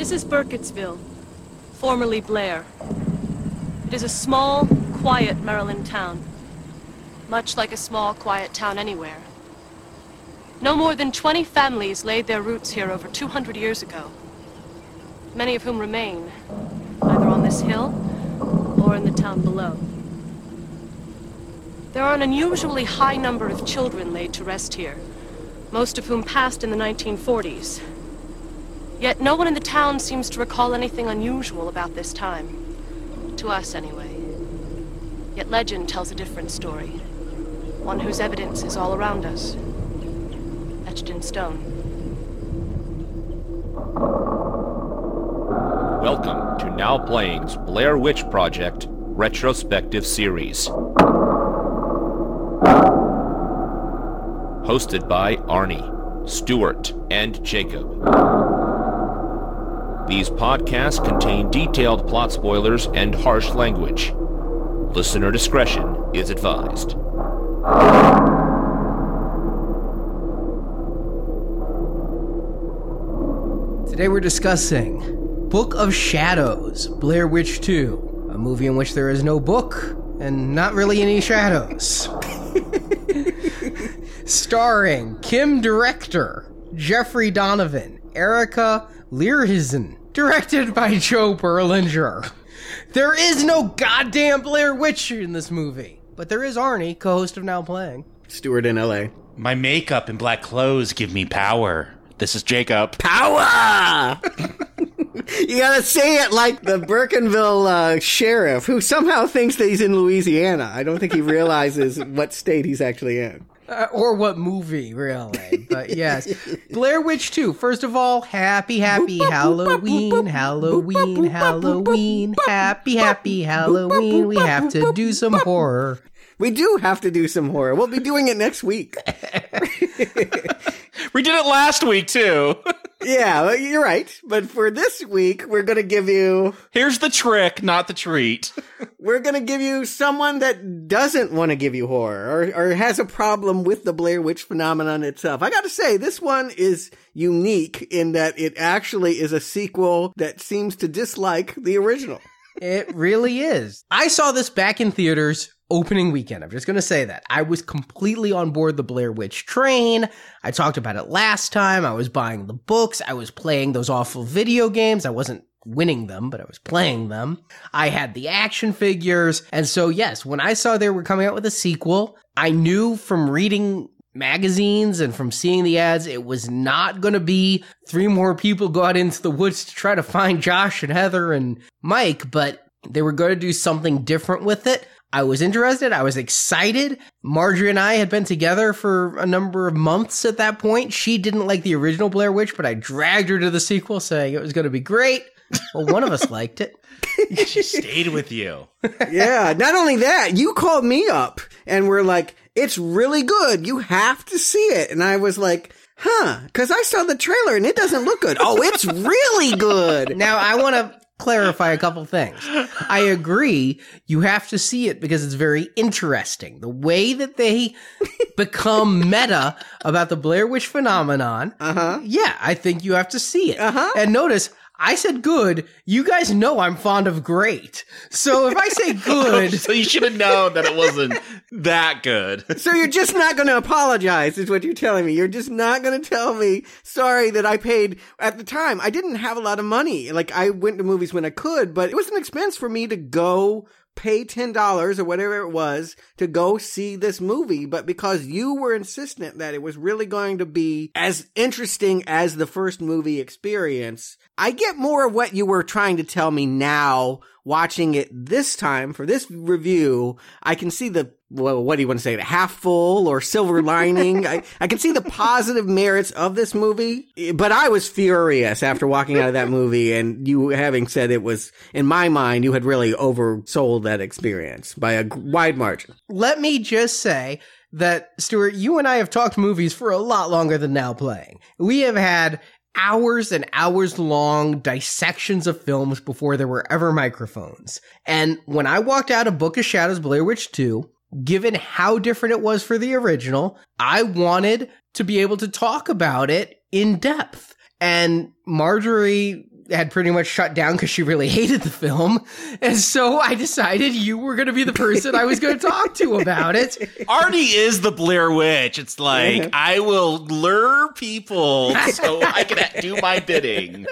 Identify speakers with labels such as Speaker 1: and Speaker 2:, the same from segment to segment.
Speaker 1: This is Burkittsville, formerly Blair. It is a small, quiet Maryland town. Much like a small, quiet town anywhere. No more than 20 families laid their roots here over 200 years ago. Many of whom remain, either on this hill or in the town below. There are an unusually high number of children laid to rest here, most of whom passed in the 1940s. Yet no one in the town seems to recall anything unusual about this time. To us, anyway. Yet legend tells a different story. One whose evidence is all around us. Etched in stone.
Speaker 2: Welcome to Now Playing's Blair Witch Project Retrospective Series. Hosted by Arnie, Stuart, and Jacob. These podcasts contain detailed plot spoilers and harsh language. Listener discretion is advised.
Speaker 3: Today we're discussing Book of Shadows, Blair Witch 2, a movie in which there is no book and not really any shadows. Starring Kim Director, Jeffrey Donovan, Erica Leerhsen, directed by Joe Berlinger. There is no goddamn Blair Witch in this movie, but there is Arnie, co-host of Now Playing.
Speaker 4: Stewart in LA.
Speaker 5: My makeup and black clothes give me power. This is Jacob.
Speaker 4: Power! you gotta say it like the Birkenville uh, sheriff who somehow thinks that he's in Louisiana. I don't think he realizes what state he's actually in.
Speaker 3: Uh, or what movie, really. But yes. Blair Witch 2. First of all, happy, happy Halloween, Halloween, Halloween, happy, happy Halloween. We have to do some horror.
Speaker 4: We do have to do some horror. We'll be doing it next week.
Speaker 5: We did it last week too.
Speaker 4: yeah, you're right. But for this week, we're going to give you
Speaker 5: Here's the trick, not the treat.
Speaker 4: we're going to give you someone that doesn't want to give you horror or, or has a problem with the Blair Witch phenomenon itself. I got to say, this one is unique in that it actually is a sequel that seems to dislike the original.
Speaker 3: It really is. I saw this back in theaters opening weekend. I'm just going to say that. I was completely on board the Blair Witch train. I talked about it last time. I was buying the books. I was playing those awful video games. I wasn't winning them, but I was playing them. I had the action figures. And so, yes, when I saw they were coming out with a sequel, I knew from reading magazines and from seeing the ads, it was not going to be three more people go out into the woods to try to find Josh and Heather and Mike, but they were going to do something different with it. I was interested. I was excited. Marjorie and I had been together for a number of months at that point. She didn't like the original Blair Witch, but I dragged her to the sequel saying it was going to be great. Well, one of us liked it.
Speaker 5: She stayed with you.
Speaker 4: yeah, not only that, you called me up and were like, it's really good. You have to see it. And I was like, huh, because I saw the trailer and it doesn't look good. Oh, it's really good.
Speaker 3: Now, I want to clarify a couple things. I agree. You have to see it because it's very interesting. The way that they become meta about the Blair Witch phenomenon.
Speaker 4: Uh huh.
Speaker 3: Yeah, I think you have to see it.
Speaker 4: Uh-huh.
Speaker 3: And notice, I said good. You guys know I'm fond of great. So if I say oh, good,
Speaker 5: so you should have known that it wasn't that good.
Speaker 4: So you're just not going to apologize, is what you're telling me. You're just not going to tell me, sorry that I paid at the time. I didn't have a lot of money. Like I went to movies when I could, but it was an expense for me to go pay $10 or whatever it was to go see this movie. But because you were insistent that it was really going to be as interesting as the first movie experience, I get more of what you were trying to tell me now watching it this time for this review. I can see the well, what do you want to say? The half full or silver lining? I, I can see the positive merits of this movie, but I was furious after walking out of that movie and you having said it was, in my mind, you had really oversold that experience by a wide margin.
Speaker 3: let me just say that, Stuart, you and I have talked movies for a lot longer than now playing. We have had hours and hours long dissections of films before there were ever microphones. And when I walked out of Book of Shadows Blair Witch 2, given how different it was for the original, I wanted to be able to talk about it in depth. And Marjorie had pretty much shut down because she really hated the film. And so I decided you were going to be the person I was going to talk to about it.
Speaker 5: Arnie is the Blair Witch. It's like I will lure people so I can do my bidding.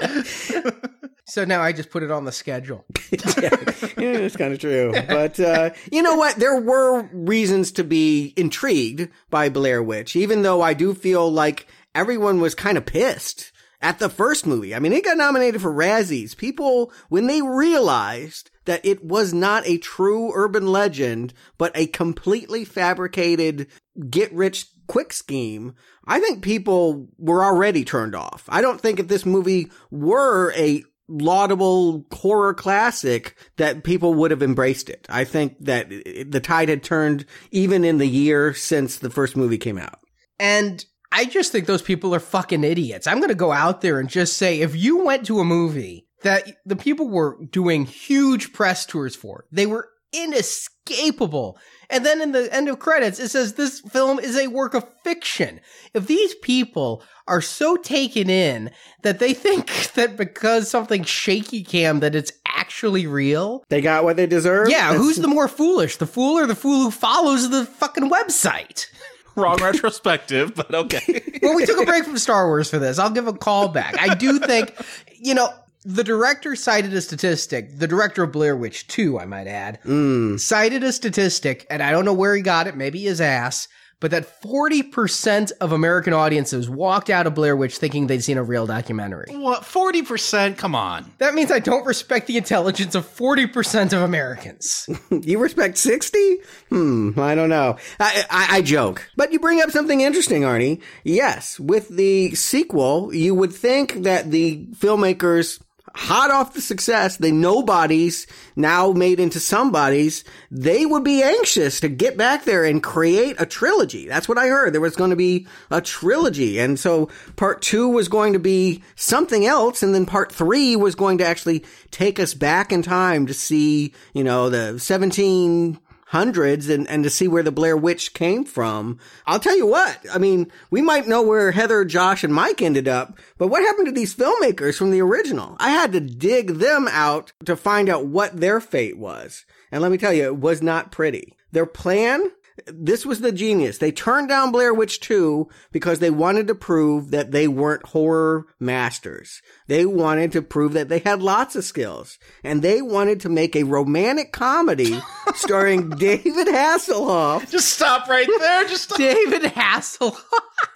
Speaker 3: So now I just put it on the schedule.
Speaker 4: yeah, it's kind of true. But uh, you know what? There were reasons to be intrigued by Blair Witch, even though I do feel like everyone was kind of pissed at the first movie. I mean, it got nominated for Razzies. People, when they realized that it was not a true urban legend, but a completely fabricated get rich quick scheme, I think people were already turned off. I don't think if this movie were a laudable horror classic that people would have embraced it. I think that the tide had turned even in the year since the first movie came out.
Speaker 3: And I just think those people are fucking idiots. I'm going to go out there and just say if you went to a movie that the people were doing huge press tours for, they were inescapable. And then in the end of credits, it says this film is a work of fiction. If these people are so taken in that they think that because something shaky cam that it's actually real,
Speaker 4: they got what they deserve.
Speaker 3: Yeah, who's the more foolish, the fool or the fool who follows the fucking website?
Speaker 5: Wrong retrospective, but okay.
Speaker 3: well, we took a break from Star Wars for this. I'll give a call back. I do think, you know, the director cited a statistic, the director of Blair Witch 2, I might add,
Speaker 4: mm.
Speaker 3: cited a statistic, and I don't know where he got it, maybe his ass, but that 40% of American audiences walked out of Blair Witch thinking they'd seen a real documentary.
Speaker 5: What? 40%? Come on.
Speaker 3: That means I don't respect the intelligence of 40% of Americans.
Speaker 4: you respect 60? Hmm, I don't know. I, I, I, joke. But you bring up something interesting, Arnie. Yes, with the sequel, you would think that the filmmakers hot off the success, the nobodies now made into somebodies, they would be anxious to get back there and create a trilogy. That's what I heard. There was going to be a trilogy. And so part two was going to be something else. And then part three was going to actually take us back in time to see, you know, the 17, hundreds and, and to see where the Blair Witch came from. I'll tell you what, I mean, we might know where Heather, Josh, and Mike ended up, but what happened to these filmmakers from the original? I had to dig them out to find out what their fate was. And let me tell you, it was not pretty. Their plan this was the genius. They turned down Blair Witch 2 because they wanted to prove that they weren't horror masters. They wanted to prove that they had lots of skills. And they wanted to make a romantic comedy starring David Hasselhoff.
Speaker 5: Just stop right there. Just stop.
Speaker 3: David Hasselhoff.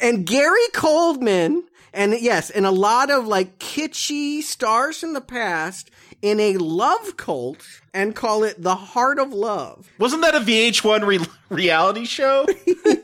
Speaker 4: and Gary Coleman. And yes, and a lot of like kitschy stars from the past in a love cult and call it The Heart of Love.
Speaker 5: Wasn't that a VH1 re- reality show?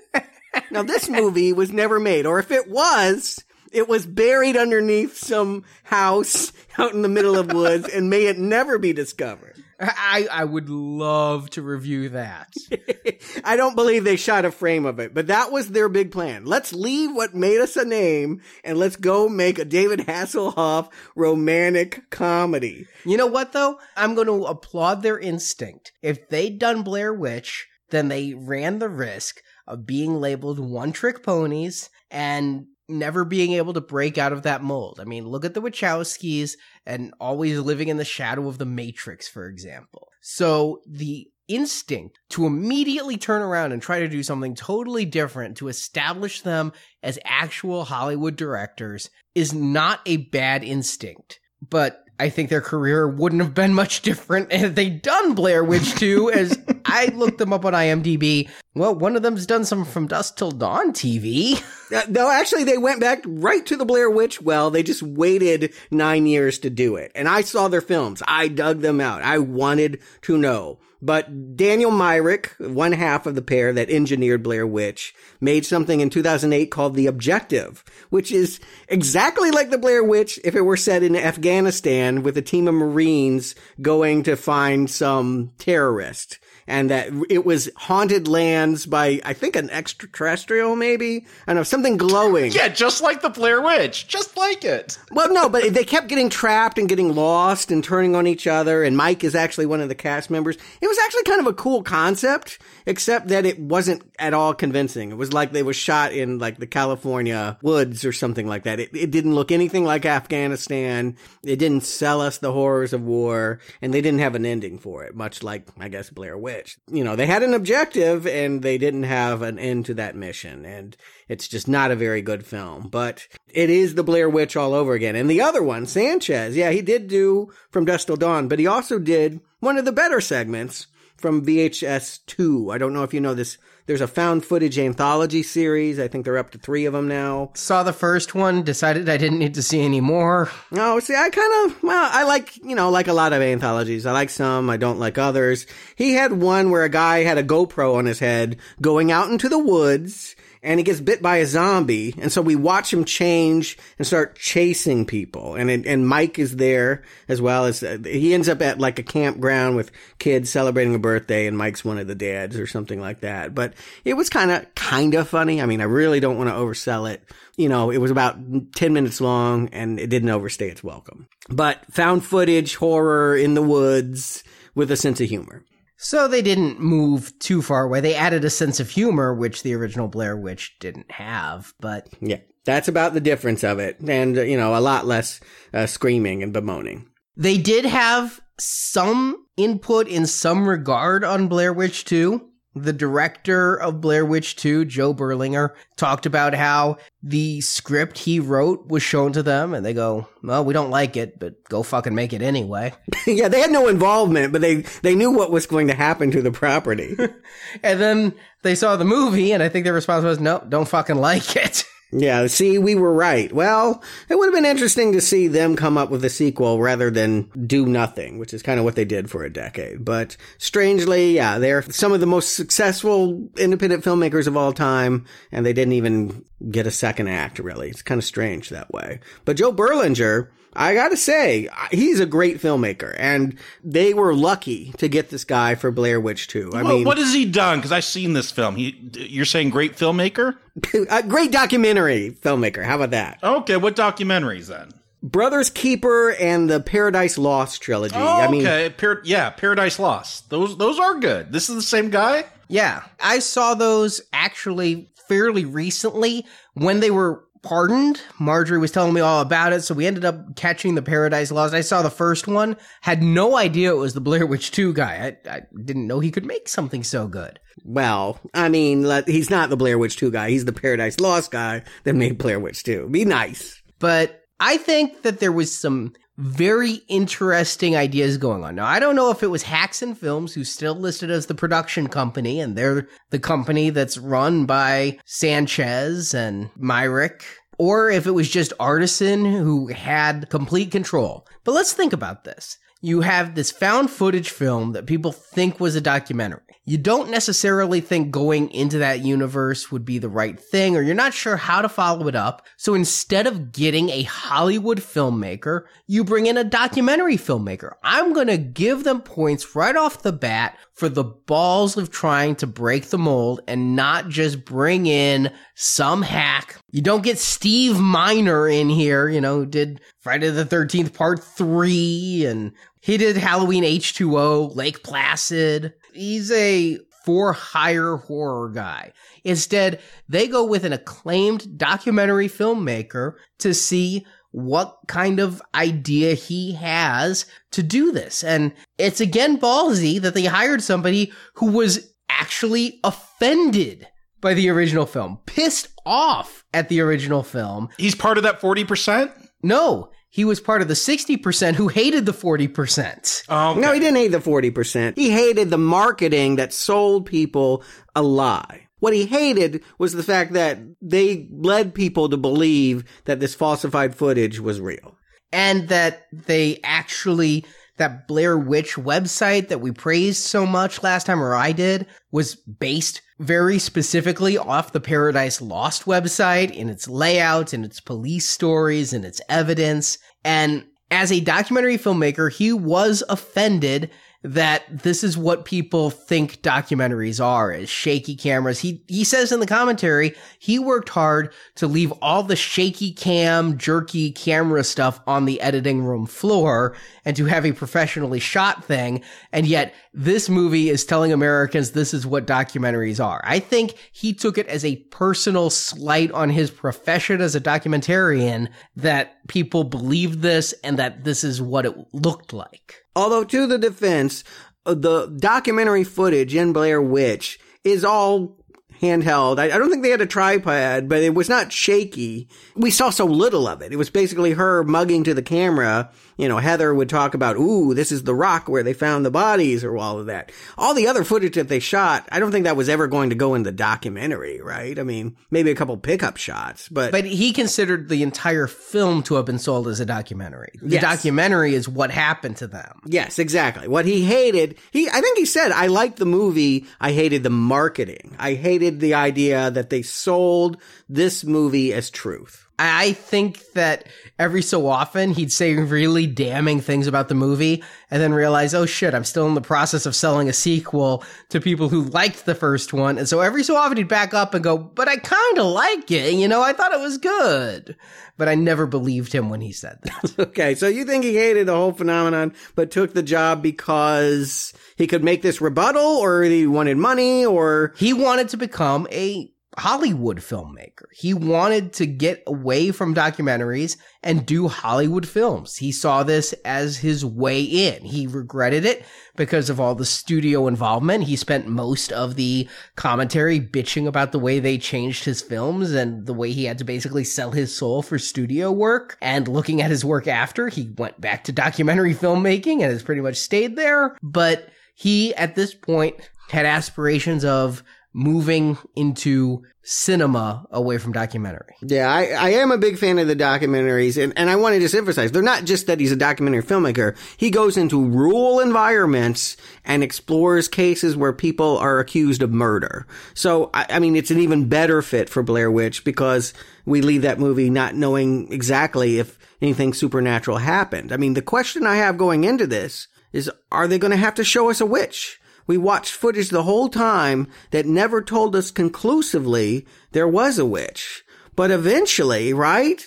Speaker 4: now, this movie was never made, or if it was, it was buried underneath some house out in the middle of woods and may it never be discovered.
Speaker 3: I, I would love to review that.
Speaker 4: I don't believe they shot a frame of it, but that was their big plan. Let's leave what made us a name and let's go make a David Hasselhoff romantic comedy.
Speaker 3: You know what though? I'm going to applaud their instinct. If they'd done Blair Witch, then they ran the risk of being labeled one trick ponies and never being able to break out of that mold. I mean, look at the Wachowskis and always living in the shadow of the Matrix, for example. So the instinct to immediately turn around and try to do something totally different to establish them as actual Hollywood directors is not a bad instinct. But I think their career wouldn't have been much different if they'd done Blair Witch 2, as I looked them up on IMDb. Well, one of them's done some From Dusk Till Dawn TV.
Speaker 4: Uh, no, actually, they went back right to the Blair Witch well. They just waited nine years to do it. And I saw their films. I dug them out. I wanted to know. But Daniel Myrick, one half of the pair that engineered Blair Witch, made something in 2008 called The Objective, which is exactly like the Blair Witch if it were set in Afghanistan with a team of Marines going to find some terrorist. and that it was haunted lands by, I think, an extraterrestrial, maybe? I don't know, something glowing.
Speaker 5: Yeah, just like the Blair Witch. Just like it.
Speaker 4: Well, no, but they kept getting trapped and getting lost and turning on each other. And Mike is actually one of the cast members. It was actually kind of a cool concept, except that it wasn't at all convincing. It was like they were shot in like the California woods or something like that. It, it didn't look anything like Afghanistan. It didn't sell us the horrors of war and they didn't have an ending for it, much like, I guess, Blair Witch. You know, they had an objective and they didn't have an end to that mission. And it's just not a very good film, but it is the Blair Witch all over again. And the other one, Sanchez, yeah, he did do From Dusk Till Dawn, but he also did one of the better segments from VHS 2. I don't know if you know this. There's a found footage anthology series. I think they're up to three of them now.
Speaker 3: Saw the first one, decided I didn't need to see any more.
Speaker 4: No, see, I kind of, well, I like, you know, like a lot of anthologies. I like some, I don't like others. He had one where a guy had a GoPro on his head going out into the woods and he gets bit by a zombie. And so we watch him change and start chasing people. And, it, and Mike is there as well as uh, he ends up at like a campground with kids celebrating a birthday and Mike's one of the dads or something like that. But it was kind of, kind of funny. I mean, I really don't want to oversell it. You know, it was about 10 minutes long and it didn't overstay its welcome. But found footage, horror in the woods with a sense of humor.
Speaker 3: So they didn't move too far away. They added a sense of humor, which the original Blair Witch didn't have, but.
Speaker 4: Yeah, that's about the difference of it. And, uh, you know, a lot less uh, screaming and bemoaning.
Speaker 3: They did have some input in some regard on Blair Witch 2 the director of Blair Witch 2, Joe Berlinger, talked about how the script he wrote was shown to them and they go, well, we don't like it, but go fucking make it anyway.
Speaker 4: yeah, they had no involvement, but they, they knew what was going to happen to the property.
Speaker 3: and then they saw the movie and I think their response was, no, don't fucking like it.
Speaker 4: Yeah, see, we were right. Well, it would have been interesting to see them come up with a sequel rather than do nothing, which is kind of what they did for a decade. But strangely, yeah, they're some of the most successful independent filmmakers of all time, and they didn't even get a second act, really. It's kind of strange that way. But Joe Berlinger, I gotta say, he's a great filmmaker, and they were lucky to get this guy for Blair Witch 2. I
Speaker 5: well,
Speaker 4: mean,
Speaker 5: what has he done? Because I've seen this film. He, you're saying great filmmaker?
Speaker 4: a great documentary filmmaker. How about that?
Speaker 5: Okay, what documentaries then?
Speaker 4: Brothers Keeper and the Paradise Lost trilogy.
Speaker 5: Oh, I mean, okay, Par- yeah, Paradise Lost. Those those are good. This is the same guy.
Speaker 3: Yeah, I saw those actually fairly recently when they were pardoned. Marjorie was telling me all about it, so we ended up catching the Paradise Lost. I saw the first one, had no idea it was the Blair Witch 2 guy. I, I didn't know he could make something so good.
Speaker 4: Well, I mean, he's not the Blair Witch 2 guy. He's the Paradise Lost guy that made Blair Witch 2. Be nice.
Speaker 3: But I think that there was some very interesting ideas going on. Now, I don't know if it was Haxan Films, who's still listed as the production company, and they're the company that's run by Sanchez and Myrick, or if it was just Artisan who had complete control. But let's think about this. You have this found footage film that people think was a documentary you don't necessarily think going into that universe would be the right thing, or you're not sure how to follow it up. So instead of getting a Hollywood filmmaker, you bring in a documentary filmmaker. I'm gonna give them points right off the bat for the balls of trying to break the mold and not just bring in some hack. You don't get Steve Miner in here, you know, who did Friday the 13th part three and he did Halloween H2O, Lake Placid he's a for hire horror guy. Instead, they go with an acclaimed documentary filmmaker to see what kind of idea he has to do this. And it's again ballsy that they hired somebody who was actually offended by the original film, pissed off at the original film.
Speaker 5: He's part of that 40%?
Speaker 3: No, he was part of the 60% who hated the 40%.
Speaker 4: Oh, okay. No, he didn't hate the 40%. He hated the marketing that sold people a lie. What he hated was the fact that they led people to believe that this falsified footage was real.
Speaker 3: And that they actually, that Blair Witch website that we praised so much last time, or I did, was based very specifically off the Paradise Lost website in its layout in its police stories in its evidence. And as a documentary filmmaker, he was offended that this is what people think documentaries are is shaky cameras. He he says in the commentary he worked hard to leave all the shaky cam, jerky camera stuff on the editing room floor and to have a professionally shot thing. And yet this movie is telling Americans this is what documentaries are. I think he took it as a personal slight on his profession as a documentarian that people believed this and that this is what it looked like.
Speaker 4: Although, to the defense, uh, the documentary footage in Blair Witch is all handheld. I, I, don't think they had a tripod, but it was not shaky. We saw so little of it. It was basically her mugging to the camera. You know, Heather would talk about, ooh, this is the rock where they found the bodies or all of that. All the other footage that they shot, I don't think that was ever going to go in the documentary, right? I mean, maybe a couple pickup shots, but.
Speaker 3: But he considered the entire film to have been sold as a documentary. The
Speaker 4: Yes.
Speaker 3: documentary is what happened to them.
Speaker 4: Yes, exactly. What he hated, he I think he said, I liked the movie, I hated the marketing. I hated the idea that they sold this movie as truth.
Speaker 3: I think that every so often he'd say really damning things about the movie and then realize, oh shit, I'm still in the process of selling a sequel to people who liked the first one. And so every so often he'd back up and go, but I kind of like it. You know, I thought it was good. But I never believed him when he said that.
Speaker 4: Okay, so you think he hated the whole phenomenon, but took the job because he could make this rebuttal, or he wanted money, or
Speaker 3: he wanted to become a Hollywood filmmaker. He wanted to get away from documentaries and do Hollywood films. He saw this as his way in. He regretted it because of all the studio involvement. He spent most of the commentary bitching about the way they changed his films and the way he had to basically sell his soul for studio work. And looking at his work after, he went back to documentary filmmaking and has pretty much stayed there. But he, at this point, had aspirations of moving into cinema away from documentary.
Speaker 4: Yeah, I, I am a big fan of the documentaries, and, and I want to just emphasize they're not just that he's a documentary filmmaker. He goes into rural environments and explores cases where people are accused of murder. So, I, I mean, it's an even better fit for Blair Witch because we leave that movie not knowing exactly if anything supernatural happened. I mean, the question I have going into this is are they going to have to show us a witch? We watched footage the whole time that never told us conclusively there was a witch. But eventually, right?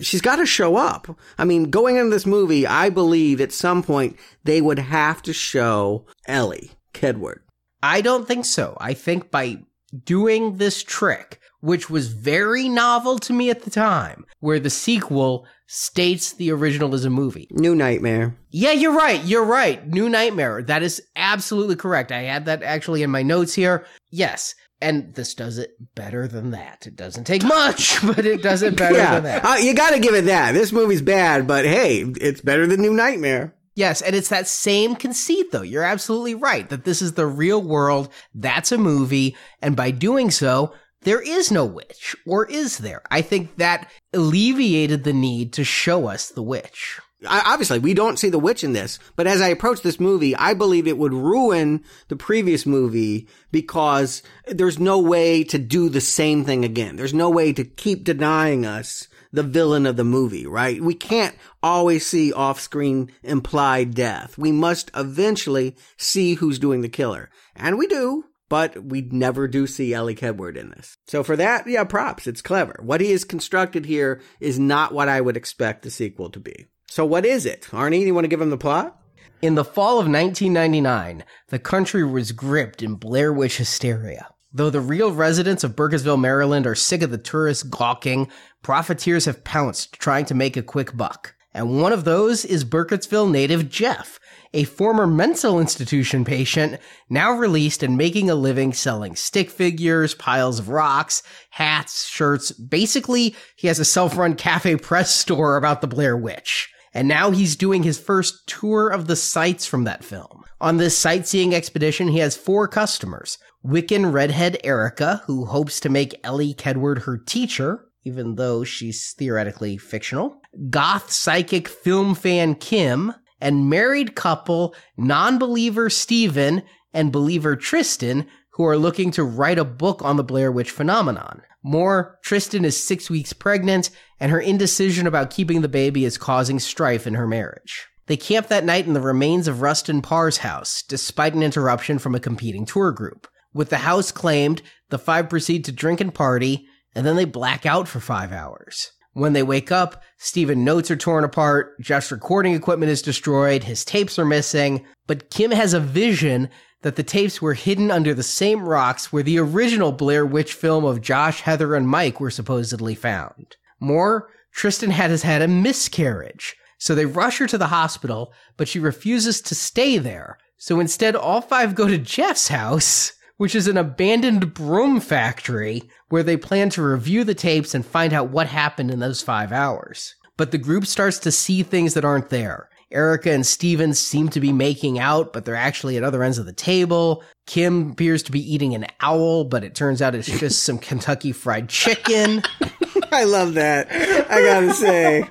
Speaker 4: She's got to show up. I mean, going into this movie, I believe at some point they would have to show Ellie Kedward.
Speaker 3: I don't think so. I think by doing this trick, which was very novel to me at the time, where the sequel states the original is a movie.
Speaker 4: New Nightmare.
Speaker 3: Yeah, you're right. You're right. New Nightmare. That is absolutely correct. I had that actually in my notes here. Yes. And this does it better than that. It doesn't take much, but it does it better
Speaker 4: yeah,
Speaker 3: than that.
Speaker 4: uh, you got to give it that. This movie's bad, but hey, it's better than New Nightmare.
Speaker 3: Yes, and it's that same conceit though. You're absolutely right that this is the real world. That's a movie. And by doing so, there is no witch. Or is there? I think that alleviated the need to show us the witch.
Speaker 4: Obviously, we don't see the witch in this, but as I approach this movie, I believe it would ruin the previous movie because there's no way to do the same thing again. There's no way to keep denying us the villain of the movie, right? We can't always see off-screen implied death. We must eventually see who's doing the killer. And we do, but we never do see Ellie Kedward in this. So for that, yeah, props. It's clever. What he has constructed here is not what I would expect the sequel to be. So what is it? Arnie, you want to give him the plot?
Speaker 3: In the fall of 1999, the country was gripped in Blair Witch hysteria. Though the real residents of Burkittsville, Maryland are sick of the tourists gawking, profiteers have pounced trying to make a quick buck. And one of those is Burkittsville native Jeff, a former mental institution patient, now released and making a living selling stick figures, piles of rocks, hats, shirts. Basically, he has a self-run cafe press store about the Blair Witch. And now he's doing his first tour of the sites from that film. On this sightseeing expedition, he has four customers. Wiccan redhead Erica, who hopes to make Ellie Kedward her teacher, even though she's theoretically fictional. Goth psychic film fan Kim, and married couple non-believer Stephen and believer Tristan, who are looking to write a book on the Blair Witch phenomenon. More, Tristan is six weeks pregnant, and her indecision about keeping the baby is causing strife in her marriage. They camp that night in the remains of Rustin Parr's house, despite an interruption from a competing tour group. With the house claimed, the five proceed to drink and party, and then they black out for five hours. When they wake up, Steven notes are torn apart, Jeff's recording equipment is destroyed, his tapes are missing, but Kim has a vision that the tapes were hidden under the same rocks where the original Blair Witch film of Josh, Heather, and Mike were supposedly found. More, Tristan had has had a miscarriage. So they rush her to the hospital, but she refuses to stay there. So instead, all five go to Jeff's house, which is an abandoned broom factory, where they plan to review the tapes and find out what happened in those five hours. But the group starts to see things that aren't there. Erica and Steven seem to be making out, but they're actually at other ends of the table. Kim appears to be eating an owl, but it turns out it's just some Kentucky fried chicken.
Speaker 4: I love that. I gotta say,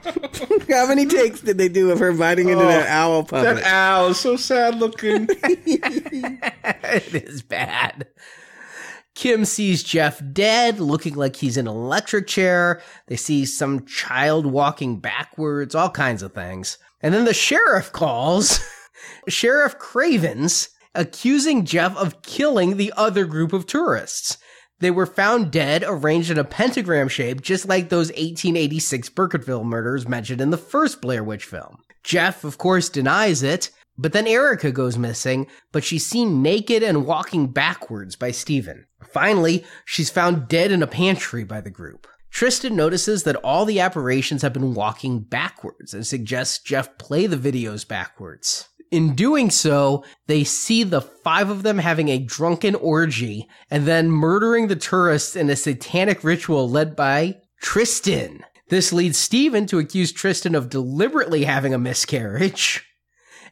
Speaker 4: how many takes did they do of her biting into that oh, owl puppet?
Speaker 5: That owl is so sad looking.
Speaker 3: it is bad. Kim sees Jeff dead, looking like he's in an electric chair. They see some child walking backwards, all kinds of things. And then the sheriff calls, Sheriff Cravens, accusing Jeff of killing the other group of tourists. They were found dead, arranged in a pentagram shape, just like those 1886 Burkittsville murders mentioned in the first Blair Witch film. Jeff, of course, denies it, but then Erica goes missing, but she's seen naked and walking backwards by Stephen. Finally, she's found dead in a pantry by the group. Tristan notices that all the apparitions have been walking backwards and suggests Jeff play the videos backwards. In doing so, they see the five of them having a drunken orgy and then murdering the tourists in a satanic ritual led by Tristan. This leads Steven to accuse Tristan of deliberately having a miscarriage.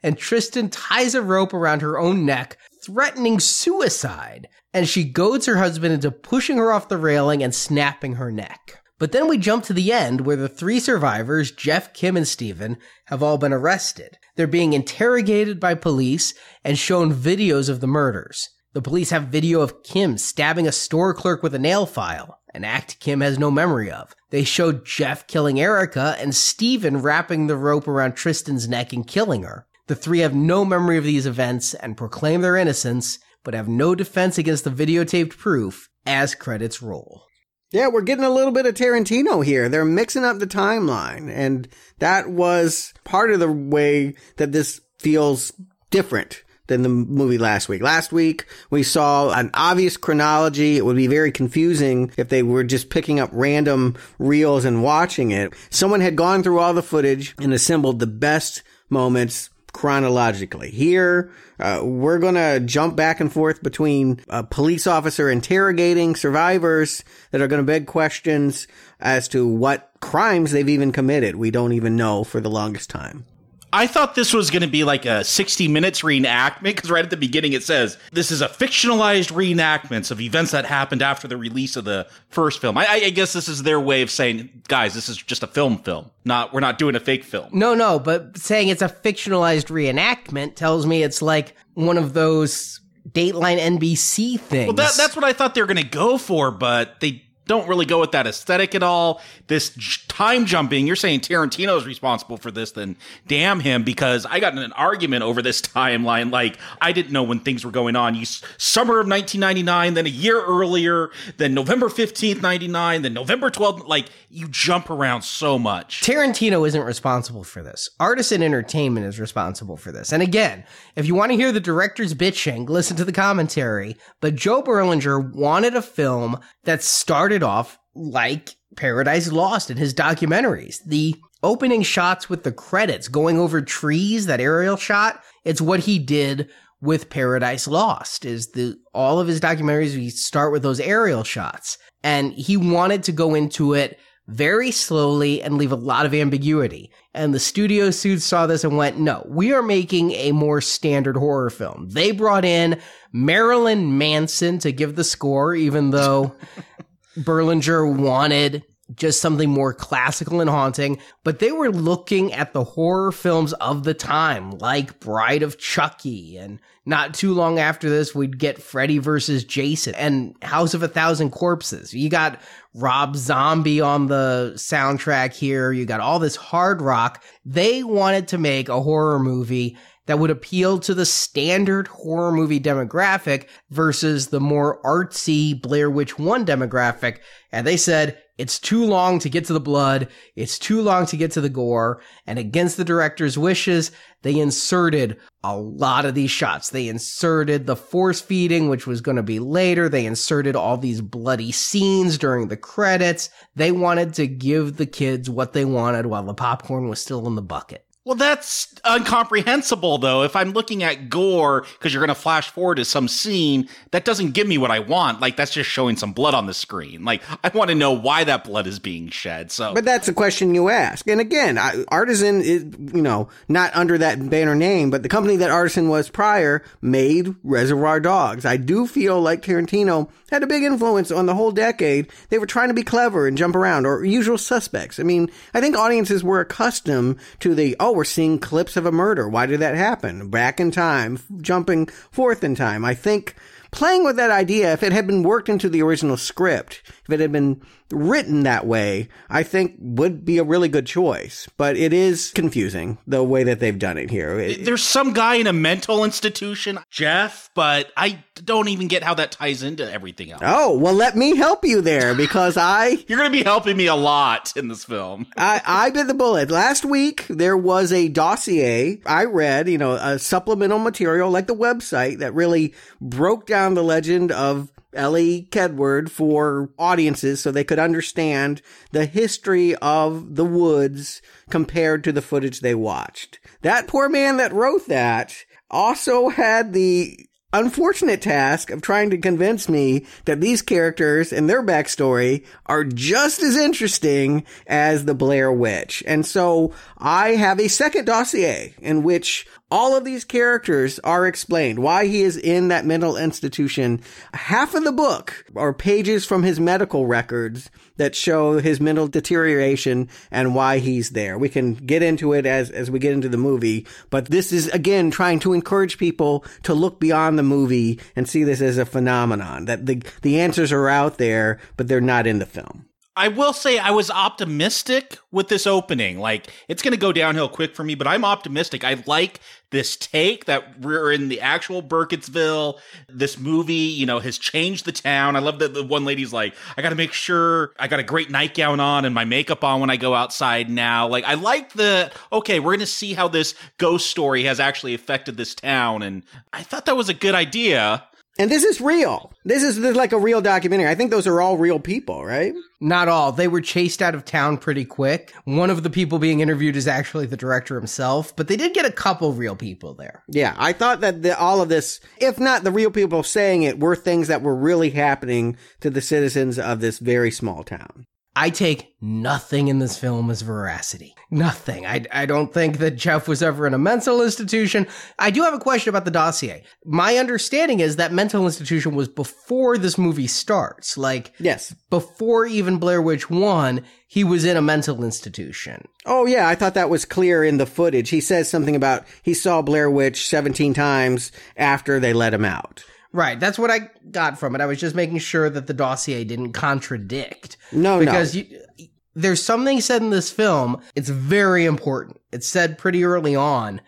Speaker 3: And Tristan ties a rope around her own neck, threatening suicide, and she goads her husband into pushing her off the railing and snapping her neck. But then we jump to the end where the three survivors, Jeff, Kim, and Steven, have all been arrested. They're being interrogated by police and shown videos of the murders. The police have video of Kim stabbing a store clerk with a nail file, an act Kim has no memory of. They showed Jeff killing Erica and Steven wrapping the rope around Tristan's neck and killing her. The three have no memory of these events and proclaim their innocence, but have no defense against the videotaped proof as credits roll.
Speaker 4: Yeah, we're getting a little bit of Tarantino here. They're mixing up the timeline, and that was part of the way that this feels different than the movie last week. Last week, we saw an obvious chronology. It would be very confusing if they were just picking up random reels and watching it. Someone had gone through all the footage and assembled the best moments chronologically. Here, uh, we're going to jump back and forth between a police officer interrogating survivors that are going to beg questions as to what crimes they've even committed. We don't even know for the longest time.
Speaker 5: I thought this was going to be like a 60 minutes reenactment because right at the beginning it says this is a fictionalized reenactment of events that happened after the release of the first film. I, I, guess this is their way of saying, guys, this is just a film film. Not we're not doing a fake film.
Speaker 3: No, no, but saying it's a fictionalized reenactment tells me it's like one of those Dateline NBC things.
Speaker 5: Well, that, that's what I thought they were going to go for, but they don't really go with that aesthetic at all. This time jumping, you're saying Tarantino is responsible for this, then damn him, because I got in an argument over this timeline. Like, I didn't know when things were going on. You, summer of 1999, then a year earlier, then November 15th, 99, then November 12th. Like, you jump around so much.
Speaker 3: Tarantino isn't responsible for this. Artisan Entertainment is responsible for this. And again, if you want to hear the director's bitching, listen to the commentary. But Joe Berlinger wanted a film that started off like Paradise Lost in his documentaries. The opening shots with the credits going over trees, that aerial shot, it's what he did with Paradise Lost is the all of his documentaries we start with those aerial shots. And he wanted to go into it very slowly and leave a lot of ambiguity. And the studio suits saw this and went, no, we are making a more standard horror film. They brought in Marilyn Manson to give the score, even though Berlinger wanted just something more classical and haunting, but they were looking at the horror films of the time, like Bride of Chucky. And not too long after this, we'd get Freddy versus Jason and House of a Thousand Corpses. You got Rob Zombie on the soundtrack here. You got all this hard rock. They wanted to make a horror movie that would appeal to the standard horror movie demographic versus the more artsy Blair Witch 1 demographic. And they said, it's too long to get to the blood. It's too long to get to the gore. And against the director's wishes, they inserted a lot of these shots. They inserted the force feeding, which was going to be later. They inserted all these bloody scenes during the credits. They wanted to give the kids what they wanted while the popcorn was still in the bucket.
Speaker 5: Well, that's incomprehensible, though. If I'm looking at gore, because you're going to flash forward to some scene, that doesn't give me what I want. Like, that's just showing some blood on the screen. Like, I want to know why that blood is being shed. So,
Speaker 4: But that's a question you ask. And again, I, Artisan is, you know, not under that banner name, but the company that Artisan was prior made Reservoir Dogs. I do feel like Tarantino had a big influence on the whole decade. They were trying to be clever and jump around, or usual suspects. I mean, I think audiences were accustomed to the, oh, we're seeing clips of a murder. Why did that happen? Back in time, jumping forth in time. I think playing with that idea, if it had been worked into the original script, if it had been written that way, I think would be a really good choice. But it is confusing the way that they've done it here. It-
Speaker 5: there's some guy in a mental institution, Jeff, but I don't even get how that ties into everything else.
Speaker 4: oh, well, let me help you there because I
Speaker 5: You're going to be helping me a lot in this film.
Speaker 4: I, I bit the bullet. Last week, there was a dossier I read, you know, a supplemental material like the website that really broke down the legend of Ellie Kedward for audiences so they could understand the history of the woods compared to the footage they watched. That poor man that wrote that also had the unfortunate task of trying to convince me that these characters and their backstory are just as interesting as the Blair Witch. And so I have a second dossier in which all of these characters are explained, why he is in that mental institution. Half of the book are pages from his medical records that show his mental deterioration and why he's there. We can get into it as, as we get into the movie, but this is again trying to encourage people to look beyond the movie and see this as a phenomenon, that the, the answers are out there, but they're not in the film.
Speaker 5: I will say I was optimistic with this opening. Like it's going to go downhill quick for me, but I'm optimistic. I like this take that we're in the actual Burkittsville. This movie, you know, has changed the town. I love that the one lady's like, I got to make sure I got a great nightgown on and my makeup on when I go outside now. Like I like the okay, we're going to see how this ghost story has actually affected this town and I thought that was a good idea.
Speaker 4: And this is real. This is, this is like a real documentary. I think those are all real people, right?
Speaker 3: Not all. They were chased out of town pretty quick. One of the people being interviewed is actually the director himself, but they did get a couple real people there.
Speaker 4: Yeah, I thought that the, all of this, if not the real people saying it, were things that were really happening to the citizens of this very small town.
Speaker 3: I take nothing in this film as veracity. Nothing. I, I don't think that Jeff was ever in a mental institution. I do have a question about the dossier. My understanding is that mental institution was before this movie starts. Like,
Speaker 4: Yes.
Speaker 3: before even Blair Witch 1, he was in a mental institution.
Speaker 4: Oh yeah, I thought that was clear in the footage. He says something about he saw Blair Witch 17 times after they let him out.
Speaker 3: Right. That's what I got from it. I was just making sure that the dossier didn't contradict.
Speaker 4: No,
Speaker 3: because
Speaker 4: no.
Speaker 3: you, there's something said in this film. It's very important. It's said pretty early on.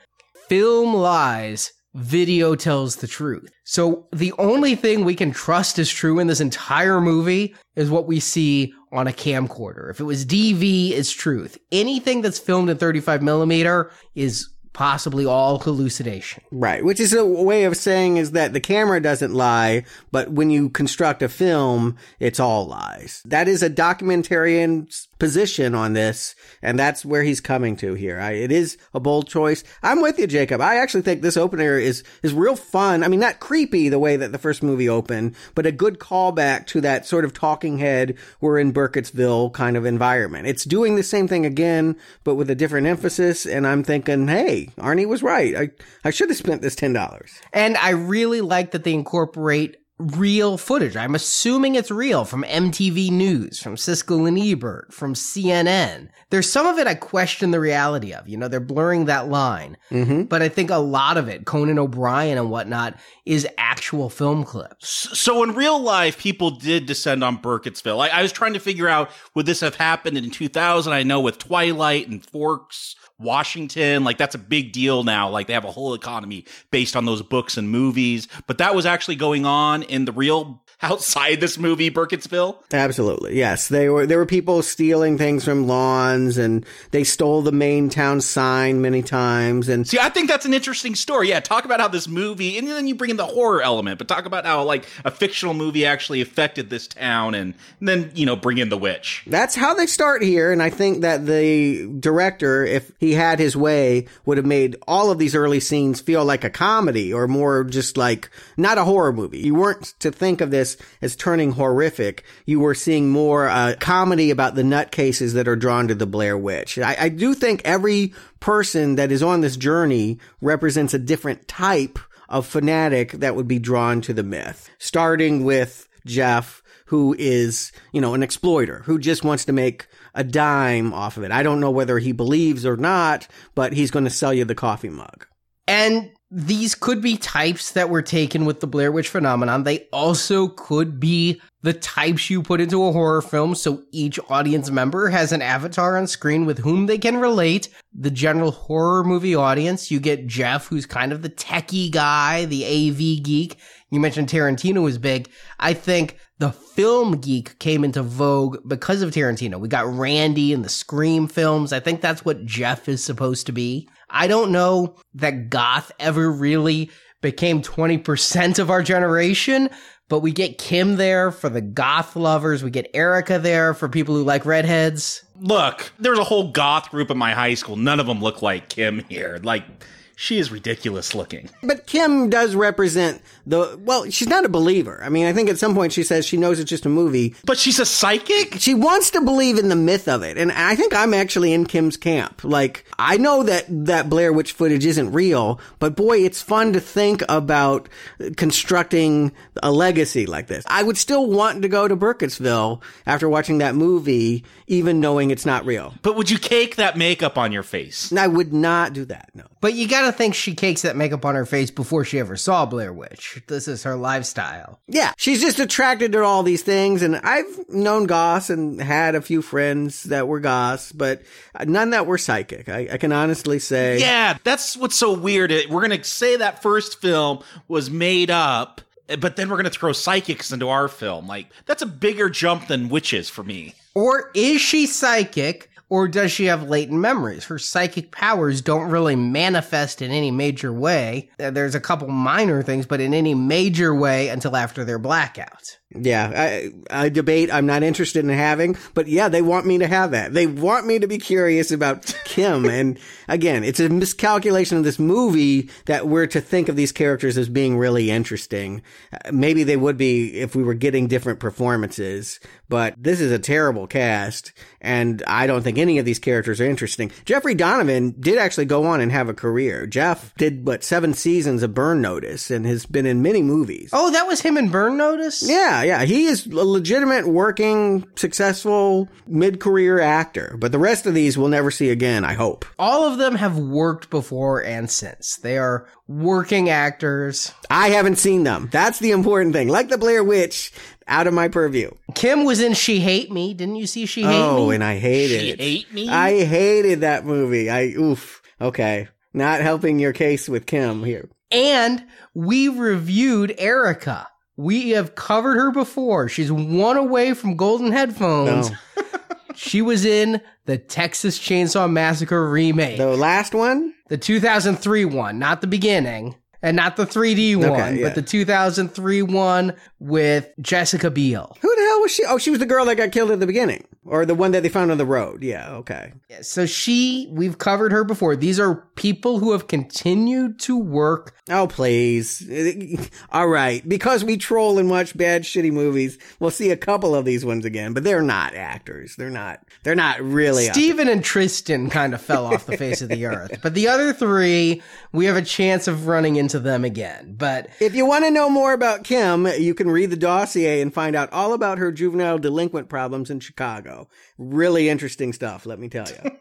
Speaker 3: Film lies. Video tells the truth. So the only thing we can trust is true in this entire movie is what we see on a camcorder. If it was DV, it's truth. Anything that's filmed in 35 millimeter is possibly all hallucination.
Speaker 4: Right, which is a way of saying is that the camera doesn't lie, but when you construct a film, it's all lies. That is a documentarian's position on this, and that's where he's coming to here. I, it is a bold choice. I'm with you, Jacob. I actually think this opener is is real fun. I mean, not creepy the way that the first movie opened, but a good callback to that sort of talking head we're in Burkittsville kind of environment. It's doing the same thing again, but with a different emphasis. And I'm thinking, hey, Arnie was right. I I should have spent this ten dollars.
Speaker 3: And I really like that they incorporate real footage. I'm assuming it's real from MTV News, from Siskel and Ebert, from CNN. There's some of it I question the reality of. You know, they're blurring that line.
Speaker 4: Mm-hmm.
Speaker 3: But I think a lot of it, Conan O'Brien and whatnot, is actual film clips.
Speaker 5: So in real life, people did descend on Burkittsville. I, I was trying to figure out would this have happened in 2000? I know with Twilight and Forks, Washington, like that's a big deal now. Like they have a whole economy based on those books and movies. But that was actually going on in the real outside this movie, Burkittsville.
Speaker 4: Absolutely. Yes. They were, there were people stealing things from lawns and they stole the main town sign many times. And
Speaker 5: See, I think that's an interesting story. Yeah, talk about how this movie, and then you bring in the horror element, but talk about how like a fictional movie actually affected this town, and, and then you know bring in the witch.
Speaker 4: that's how they start here. And I think that the director, if he had his way, would have made all of these early scenes feel like a comedy or more just like not a horror movie. You weren't to think of this as turning horrific. You were seeing more uh, comedy about the nutcases that are drawn to the Blair Witch. I, I do think every person that is on this journey represents a different type of fanatic that would be drawn to the myth, starting with Jeff, who is, you know, an exploiter who just wants to make a dime off of it. I don't know whether he believes or not, but he's going to sell you the coffee mug.
Speaker 3: And these could be types that were taken with the Blair Witch phenomenon. They also could be the types you put into a horror film. So each audience member has an avatar on screen with whom they can relate. The general horror movie audience, you get Jeff, who's kind of the techie guy, the AV geek. You mentioned Tarantino was big. I think the film geek came into vogue because of Tarantino. We got Randy and the Scream films. I think that's what Jeff is supposed to be. I don't know that goth ever really became 20% of our generation, but we get Kim there for the goth lovers. We get Erica there for people who like redheads.
Speaker 5: Look, there's a whole goth group in my high school. None of them look like Kim here. Like she is ridiculous looking.
Speaker 4: But Kim does represent the, well, she's not a believer. I mean, I think at some point she says she knows it's just a movie.
Speaker 5: But she's a psychic?
Speaker 4: She wants to believe in the myth of it. And I think I'm actually in Kim's camp. Like, I know that that Blair Witch footage isn't real, but boy, it's fun to think about constructing a legacy like this. I would still want to go to Burkittsville after watching that movie, even knowing it's not real.
Speaker 5: But would you cake that makeup on your face?
Speaker 4: I would not do that, no.
Speaker 3: But you gotta think she cakes that makeup on her face before she ever saw Blair Witch. This is her lifestyle.
Speaker 4: Yeah, she's just attracted to all these things, and I've known Goss and had a few friends that were Goss, but none that were psychic. I, I can honestly say,
Speaker 5: Yeah, that's what's so weird. We're going to say that first film was made up, but then we're going to throw psychics into our film. Like, that's a bigger jump than witches for me.
Speaker 3: Or is she psychic? Or does she have latent memories? Her psychic powers don't really manifest in any major way. There's a couple minor things, but in any major way until after their blackout.
Speaker 4: Yeah, I, I debate I'm not interested in having, but yeah, they want me to have that. They want me to be curious about Kim. and again, it's a miscalculation of this movie that we're to think of these characters as being really interesting. Uh, Maybe they would be if we were getting different performances, but this is a terrible cast. And I don't think any of these characters are interesting. Jeffrey Donovan did actually go on and have a career. Jeff did, what, seven seasons of Burn Notice and has been in many movies.
Speaker 3: Oh, that was him in Burn Notice?
Speaker 4: Yeah, yeah. He is a legitimate, working, successful mid-career actor. But the rest of these we'll never see again, I hope.
Speaker 3: All of them have worked before and since. They are working actors.
Speaker 4: I haven't seen them. That's the important thing. Like the Blair Witch, out of my purview.
Speaker 3: Kim was in She Hate Me. Didn't you see She Hate
Speaker 4: oh,
Speaker 3: Me?
Speaker 4: Oh, and I hated
Speaker 5: She
Speaker 4: it.
Speaker 5: Hate Me?
Speaker 4: I hated that movie. I oof. Okay. Not helping your case with Kim here.
Speaker 3: And we reviewed Erica. We have covered her before. She's one away from golden headphones.
Speaker 4: No.
Speaker 3: She was in the Texas Chainsaw Massacre remake,
Speaker 4: The last one?
Speaker 3: the 2003 one, not the beginning, and not the 3D one,
Speaker 4: Okay, yeah.
Speaker 3: but the 2003 one with Jessica Biel.
Speaker 4: Who the hell was she? Oh, she was the girl that got killed at the beginning. Or the one that they found on the road. Yeah, okay.
Speaker 3: Yeah, So she, we've covered her before. These are people who have continued to work.
Speaker 4: Oh, please. All right. Because we troll and watch bad, shitty movies, we'll see a couple of these ones again, but they're not actors. They're not, they're not really.
Speaker 3: Steven and Tristan kind of fell off the face of the earth, but the other three, we have a chance of running into to them again. But
Speaker 4: If you want to know more about Kim, you can read the dossier and find out all about her juvenile delinquent problems in Chicago. Really interesting stuff, let me tell you.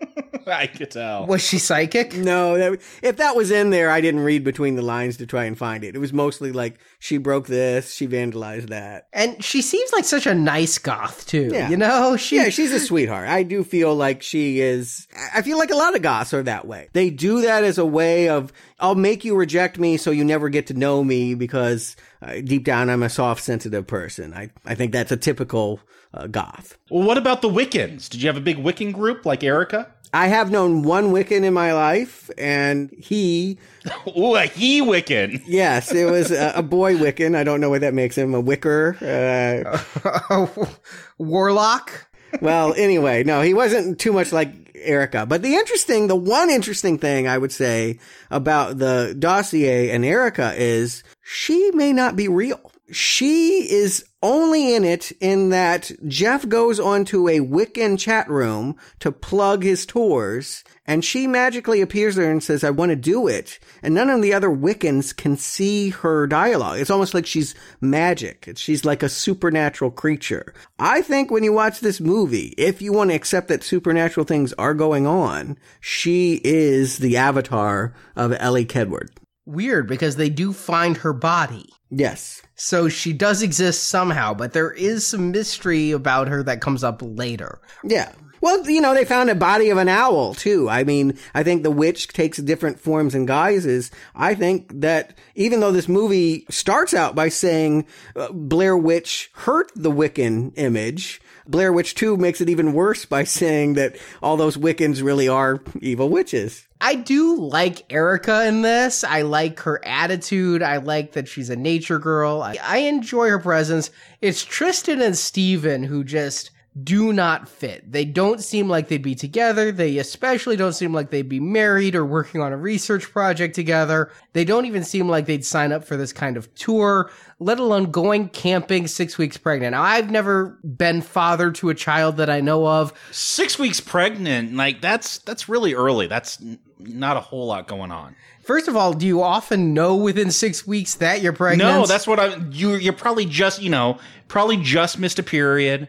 Speaker 5: I could tell.
Speaker 3: was she psychic?
Speaker 4: no, that, if that was in there, I didn't read between the lines to try and find it. It was mostly like she broke this, she vandalized that.
Speaker 3: And she seems like such a nice goth too.
Speaker 4: Yeah.
Speaker 3: You know, she
Speaker 4: Yeah, she's a sweetheart. I do feel like she is. I feel like a lot of goths are that way. They do that as a way of, I'll make you reject me so you never get to know me because uh, deep down I'm a soft, sensitive person. I, I think that's a typical uh, goth.
Speaker 5: Well, what about the Wiccans? Did you have a big Wiccan group like Erica?
Speaker 4: I have known one Wiccan in my life, and he,
Speaker 5: Ooh, a he Wiccan.
Speaker 4: yes, it was a, a boy Wiccan. I don't know what that makes him, a wicker. Uh,
Speaker 3: warlock.
Speaker 4: well, anyway, no, he wasn't too much like Erica. But the interesting, the one interesting thing I would say about the dossier and Erica is she may not be real. She is only in it in that Jeff goes onto a Wiccan chat room to plug his tours and she magically appears there and says, I want to do it. And none of the other Wiccans can see her dialogue. It's almost like she's magic. She's like a supernatural creature. I think when you watch this movie, if you want to accept that supernatural things are going on, she is the avatar of Ellie Kedward.
Speaker 3: Weird because they do find her body.
Speaker 4: Yes.
Speaker 3: So she does exist somehow, but there is some mystery about her that comes up later.
Speaker 4: Yeah. Well, you know, they found a body of an owl too. I mean, I think the witch takes different forms and guises. I think that even though this movie starts out by saying uh, Blair Witch hurt the Wiccan image, Blair Witch 2 makes it even worse by saying that all those Wiccans really are evil witches.
Speaker 3: I do like Erica in this. I like her attitude. I like that she's a nature girl. I, I enjoy her presence. It's Tristan and Steven who just do not fit. They don't seem like they'd be together. They especially don't seem like they'd be married or working on a research project together. They don't even seem like they'd sign up for this kind of tour, let alone going camping six weeks pregnant. Now, I've never been father to a child that I know of.
Speaker 5: Six weeks pregnant, like that's that's really early. That's n- not a whole lot going on.
Speaker 3: First of all, do you often know within six weeks that you're pregnant?
Speaker 5: No, that's what I'm. You you're probably just you know probably just missed a period,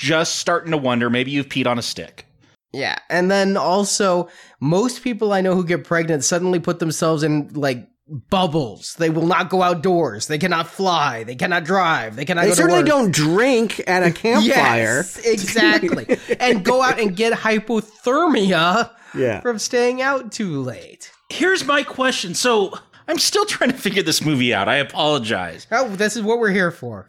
Speaker 5: just starting to wonder. Maybe you've peed on a stick.
Speaker 3: Yeah. And then also, most people I know who get pregnant suddenly put themselves in like bubbles. They will not go outdoors. They cannot fly. They cannot drive. They cannot
Speaker 4: They
Speaker 3: go
Speaker 4: certainly
Speaker 3: to work.
Speaker 4: don't drink at a campfire.
Speaker 3: Yes, exactly. and go out and get hypothermia
Speaker 4: Yeah.
Speaker 3: from staying out too late.
Speaker 5: Here's my question. So I'm still trying to figure this movie out. I apologize.
Speaker 3: Oh, this is what we're here for.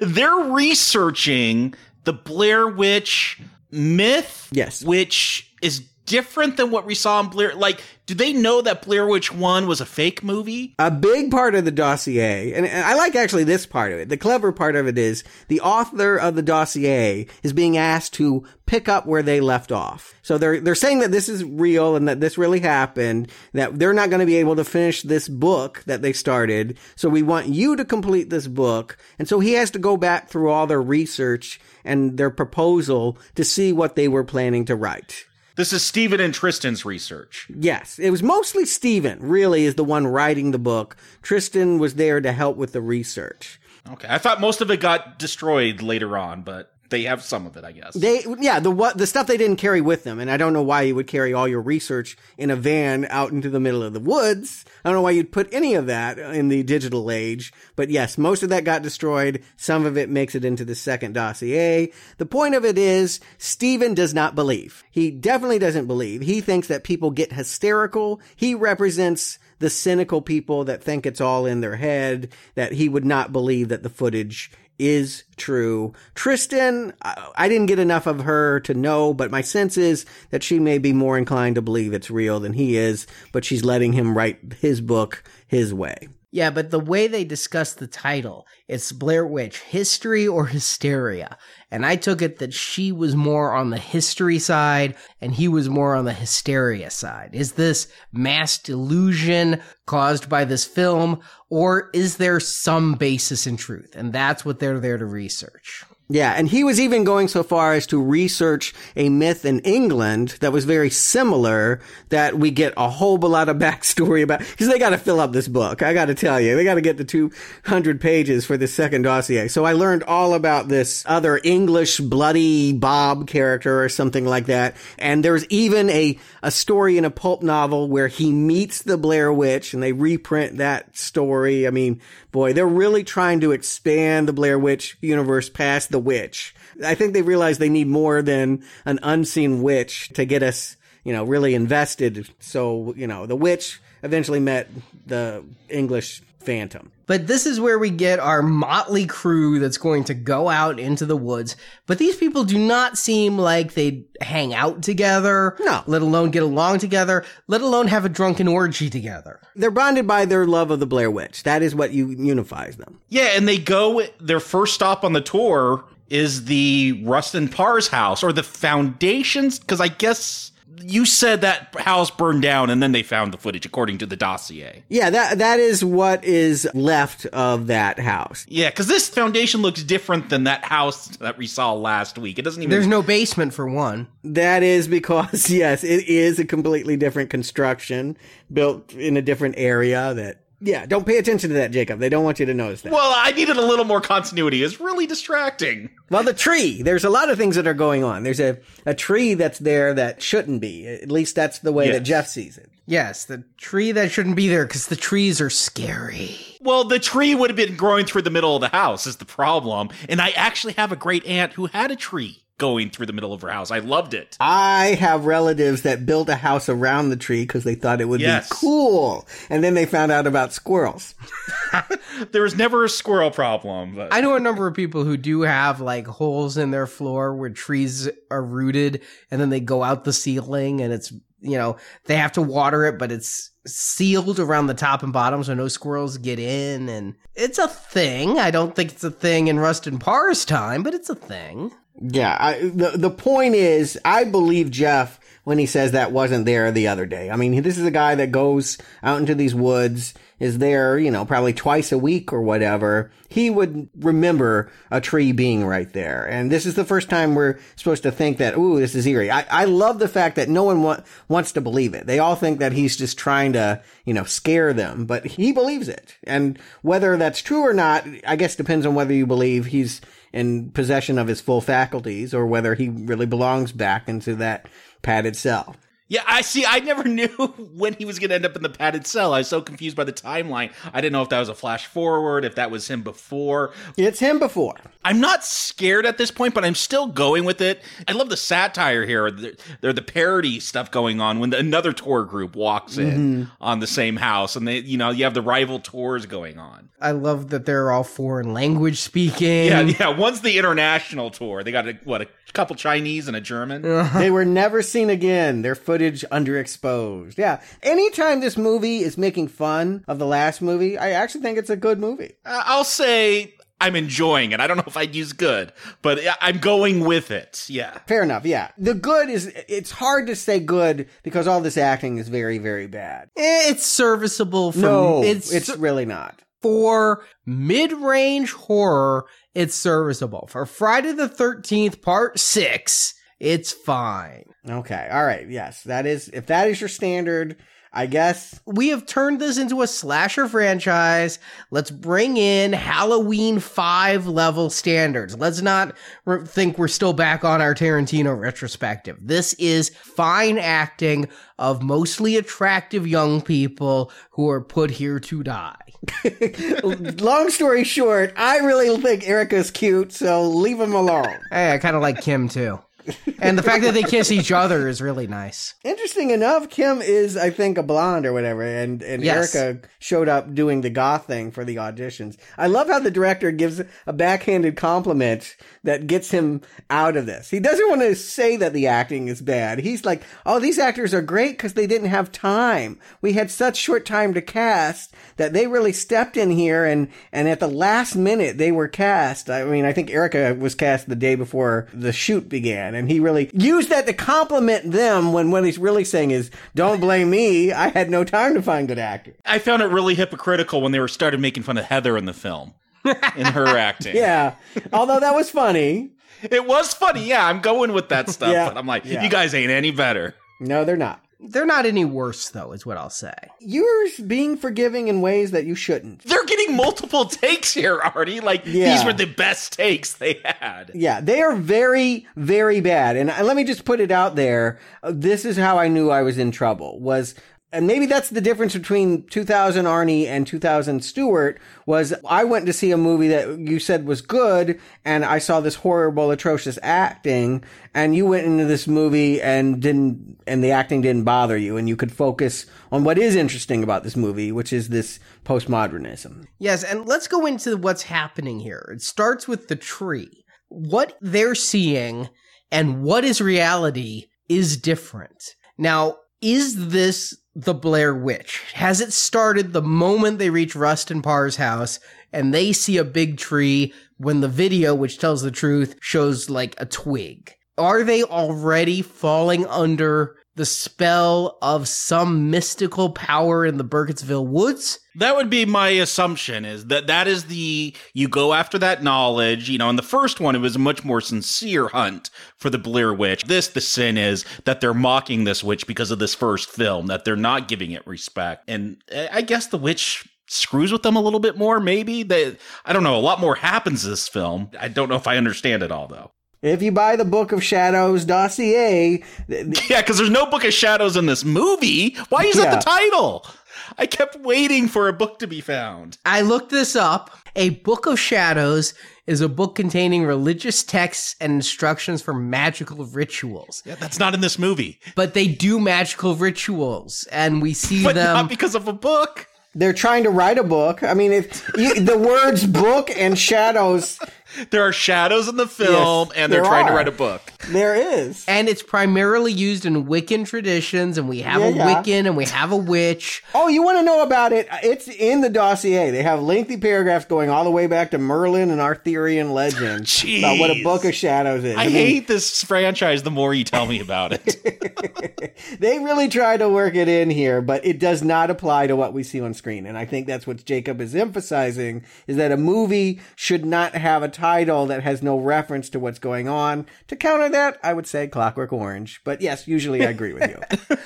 Speaker 5: They're researching the Blair Witch myth.
Speaker 4: Yes.
Speaker 5: Which is different than what we saw in Blair. Like, do they know that Blair Witch 1 was a fake movie?
Speaker 4: a big part of the dossier, and and I like actually this part of it. The clever part of it is the author of the dossier is being asked to pick up where they left off. So they're they're saying that this is real and that this really happened. That they're not going to be able to finish this book that they started. So we want you to complete this book, and so he has to go back through all their research and their proposal to see what they were planning to write.
Speaker 5: This is Stephen and Tristan's research.
Speaker 4: Yes, it was mostly Stephen, really, is the one writing the book. Tristan was there to help with the research.
Speaker 5: Okay. I thought most of it got destroyed later on, but they have some of it, I guess.
Speaker 4: They, yeah, the what, the stuff they didn't carry with them, and I don't know why you would carry all your research in a van out into the middle of the woods. I don't know why you'd put any of that in the digital age, but yes, most of that got destroyed. Some of it makes it into the second dossier. The point of it is, Stephen does not believe. He definitely doesn't believe. He thinks that people get hysterical. He represents the cynical people that think it's all in their head, that he would not believe that the footage is true. Tristan, I, didn't get enough of her to know, but my sense is that she may be more inclined to believe it's real than he is, but she's letting him write his book his way.
Speaker 3: Yeah, but the way they discuss the title, it's Blair Witch, history or hysteria. And I took it that she was more on the history side and he was more on the hysteria side. Is this mass delusion caused by this film or is there some basis in truth? And that's what they're there to research.
Speaker 4: Yeah, and he was even going so far as to research a myth in England that was very similar that we get a whole lot of backstory about because they got to fill up this book. I got to tell you, they got to get the 200 pages for the second dossier. So I learned all about this other English bloody Bob character or something like that. And there's even a, a story in a pulp novel where he meets the Blair Witch and they reprint that story. I mean, boy, they're really trying to expand the Blair Witch universe past the witch. I think they realize they need more than an unseen witch to get us, you know, really invested. So, you know, the witch eventually met the English phantom.
Speaker 3: But this is where we get our motley crew that's going to go out into the woods. But these people do not seem like they hang out together.
Speaker 4: No.
Speaker 3: Let alone get along together, let alone have a drunken orgy together.
Speaker 4: They're bonded by their love of the Blair Witch. That is what you unifies them.
Speaker 5: Yeah, and they go. Their first stop on the tour is the Rustin Parr's house or the foundations, because I guess you said that house burned down and then they found the footage according to the dossier.
Speaker 4: Yeah, that that is what is left of that house.
Speaker 5: Yeah, because this foundation looks different than that house that we saw last week. It doesn't even.
Speaker 3: There's no basement for one.
Speaker 4: That is because yes, it is a completely different construction built in a different area that yeah, don't pay attention to that, Jacob. They don't want you to notice that.
Speaker 5: Well, I needed a little more continuity. It's really distracting.
Speaker 4: Well, the tree. There's a lot of things that are going on. There's a, a tree that's there that shouldn't be. At least that's the way
Speaker 5: Yes.
Speaker 4: that Jeff sees it.
Speaker 3: Yes, the tree that shouldn't be there because the trees are scary.
Speaker 5: Well, the tree would have been growing through the middle of the house, is the problem. And I actually have a great aunt who had a tree going through the middle of her house. I loved it.
Speaker 4: I have relatives that built a house around the tree because they thought it would
Speaker 5: Yes.
Speaker 4: be cool. And then they found out about squirrels.
Speaker 5: There was never a squirrel problem. But
Speaker 3: I know a number of people who do have like holes in their floor where trees are rooted and then they go out the ceiling and it's, you know, they have to water it, but it's sealed around the top and bottom so no squirrels get in. And it's a thing. I don't think it's a thing in Rustin Parr's time, but it's a thing.
Speaker 4: Yeah, I, the the point is, I believe Jeff when he says that wasn't there the other day. I mean, this is a guy that goes out into these woods, is there, you know, probably twice a week or whatever. He would remember a tree being right there, and this is the first time we're supposed to think that, ooh, this is eerie. I, I love the fact that no one wa- wants to believe it. They all think that he's just trying to, you know, scare them, but he believes it, and whether that's true or not, I guess depends on whether you believe he's in possession of his full faculties or whether he really belongs back into that padded cell.
Speaker 5: Yeah, I see. I never knew when he was going to end up in the padded cell. I was so confused by the timeline. I didn't know if that was a flash forward, if that was him before.
Speaker 4: It's him before.
Speaker 5: I'm not scared at this point, but I'm still going with it. I love the satire here. There, the parody stuff going on when the, another tour group walks in mm-hmm. on the same house, and they, you know, you have the rival tours going on.
Speaker 3: I love that they're all foreign language speaking.
Speaker 5: Yeah, yeah. One's the international tour. They got a, what a couple Chinese and a German.
Speaker 4: they were never seen again. Their footage underexposed. Yeah. Anytime this movie is making fun of the last movie, I actually think it's a good movie.
Speaker 5: Uh, I'll say I'm enjoying it. I don't know if I'd use good, but I'm going with it. Yeah.
Speaker 4: Fair enough. Yeah. The good is, it's hard to say good because all this acting is very, very bad.
Speaker 3: Eh, It's serviceable for
Speaker 4: No,
Speaker 3: it's,
Speaker 4: it's, really not.
Speaker 3: for mid-range horror, it's serviceable. For Friday the 13th part 6, it's fine.
Speaker 4: Okay. All right. Yes. That is, if that is your standard, I guess
Speaker 3: We have turned this into a slasher franchise. Let's bring in Halloween 5 level standards. Let's not re- think we're still back on our Tarantino retrospective. This is fine acting of mostly attractive young people who are put here to die.
Speaker 4: long story short, I really think Erica's cute, so leave him alone.
Speaker 3: Hey, I kind of like Kim too. And the fact that they kiss each other is really nice.
Speaker 4: Interesting enough, Kim is, I think, a blonde or whatever, and, and
Speaker 3: Yes.
Speaker 4: Erica showed up doing the goth thing for the auditions. I love how the director gives a backhanded compliment that gets him out of this. He doesn't want to say that the acting is bad. He's like, oh, these actors are great because they didn't have time. We had such short time to cast that they really stepped in here and, and at the last minute they were cast. I mean, I think Erica was cast the day before the shoot began and he really used that to compliment them when what he's really saying is, don't blame me. I had no time to find good actors.
Speaker 5: I found it really hypocritical when they were started making fun of Heather in the film. in her acting.
Speaker 4: Yeah. Although that was funny.
Speaker 5: It was funny. Yeah, I'm going with that stuff,
Speaker 4: Yeah.
Speaker 5: but I'm like,
Speaker 4: Yeah.
Speaker 5: you guys ain't any better.
Speaker 4: No, they're not.
Speaker 3: They're not any worse, though, is what I'll say.
Speaker 4: You're being forgiving in ways that you shouldn't.
Speaker 5: They're getting multiple takes here, Artie. Like
Speaker 4: Yeah.
Speaker 5: these were the best takes they had.
Speaker 4: Yeah, they are very, very bad. And let me just put it out there. Uh, This is how I knew I was in trouble. Was and maybe that's the difference between 2000 Arnie and 2000 Stewart was I went to see a movie that you said was good and I saw this horrible atrocious acting and you went into this movie and didn't and the acting didn't bother you and you could focus on what is interesting about this movie which is this postmodernism.
Speaker 3: Yes, and let's go into what's happening here. It starts with the tree. What they're seeing and what is reality is different. Now, is this the Blair Witch? Has it started the moment they reach Rustin Parr's house and they see a big tree when the video, which tells the truth, shows like a twig? Are they already falling under the spell of some mystical power in the Burkittsville woods?
Speaker 5: That would be my assumption is that that is the you go after that knowledge, you know, in the first one it was a much more sincere hunt for the Blair Witch. This the sin is that they're mocking this witch because of this first film, that they're not giving it respect. And uh, I guess the witch screws with them a little bit more maybe. They I don't know, a lot more happens this film. I don't know if I understand it all though.
Speaker 4: If you buy the Book of Shadows dossier, th- th-
Speaker 5: Yeah, because there's no Book of Shadows in this movie. Why is
Speaker 4: Yeah.
Speaker 5: that the title? I kept waiting for a book to be found.
Speaker 3: I looked this up. A Book of Shadows is a book containing religious texts and instructions for magical rituals.
Speaker 5: Yeah, that's not in this movie.
Speaker 3: But they do magical rituals, and we see
Speaker 5: But
Speaker 3: them.
Speaker 5: not because of a book.
Speaker 4: they're trying to write a book. I mean, if you, the words book and shadows,
Speaker 5: There are shadows in the film,
Speaker 4: Yes,
Speaker 5: and they're
Speaker 4: there
Speaker 5: trying to write a book.
Speaker 4: there is.
Speaker 3: and it's primarily used in Wiccan traditions, and we have
Speaker 4: Yeah,
Speaker 3: a
Speaker 4: yeah.
Speaker 3: Wiccan and we have a witch.
Speaker 4: Oh, you want to know about it? It's in the dossier. They have lengthy paragraphs going all the way back to Merlin and Arthurian legend about what a Book of Shadows is.
Speaker 5: I
Speaker 4: mean,
Speaker 5: hate this franchise the more you tell me about it.
Speaker 4: They really try to work it in here, but it does not apply to what we see on screen. And I think that's what Jacob is emphasizing is that a movie should not have a title that has no reference to what's going on. To counter that, I would say Clockwork Orange. But yes, usually I agree with you.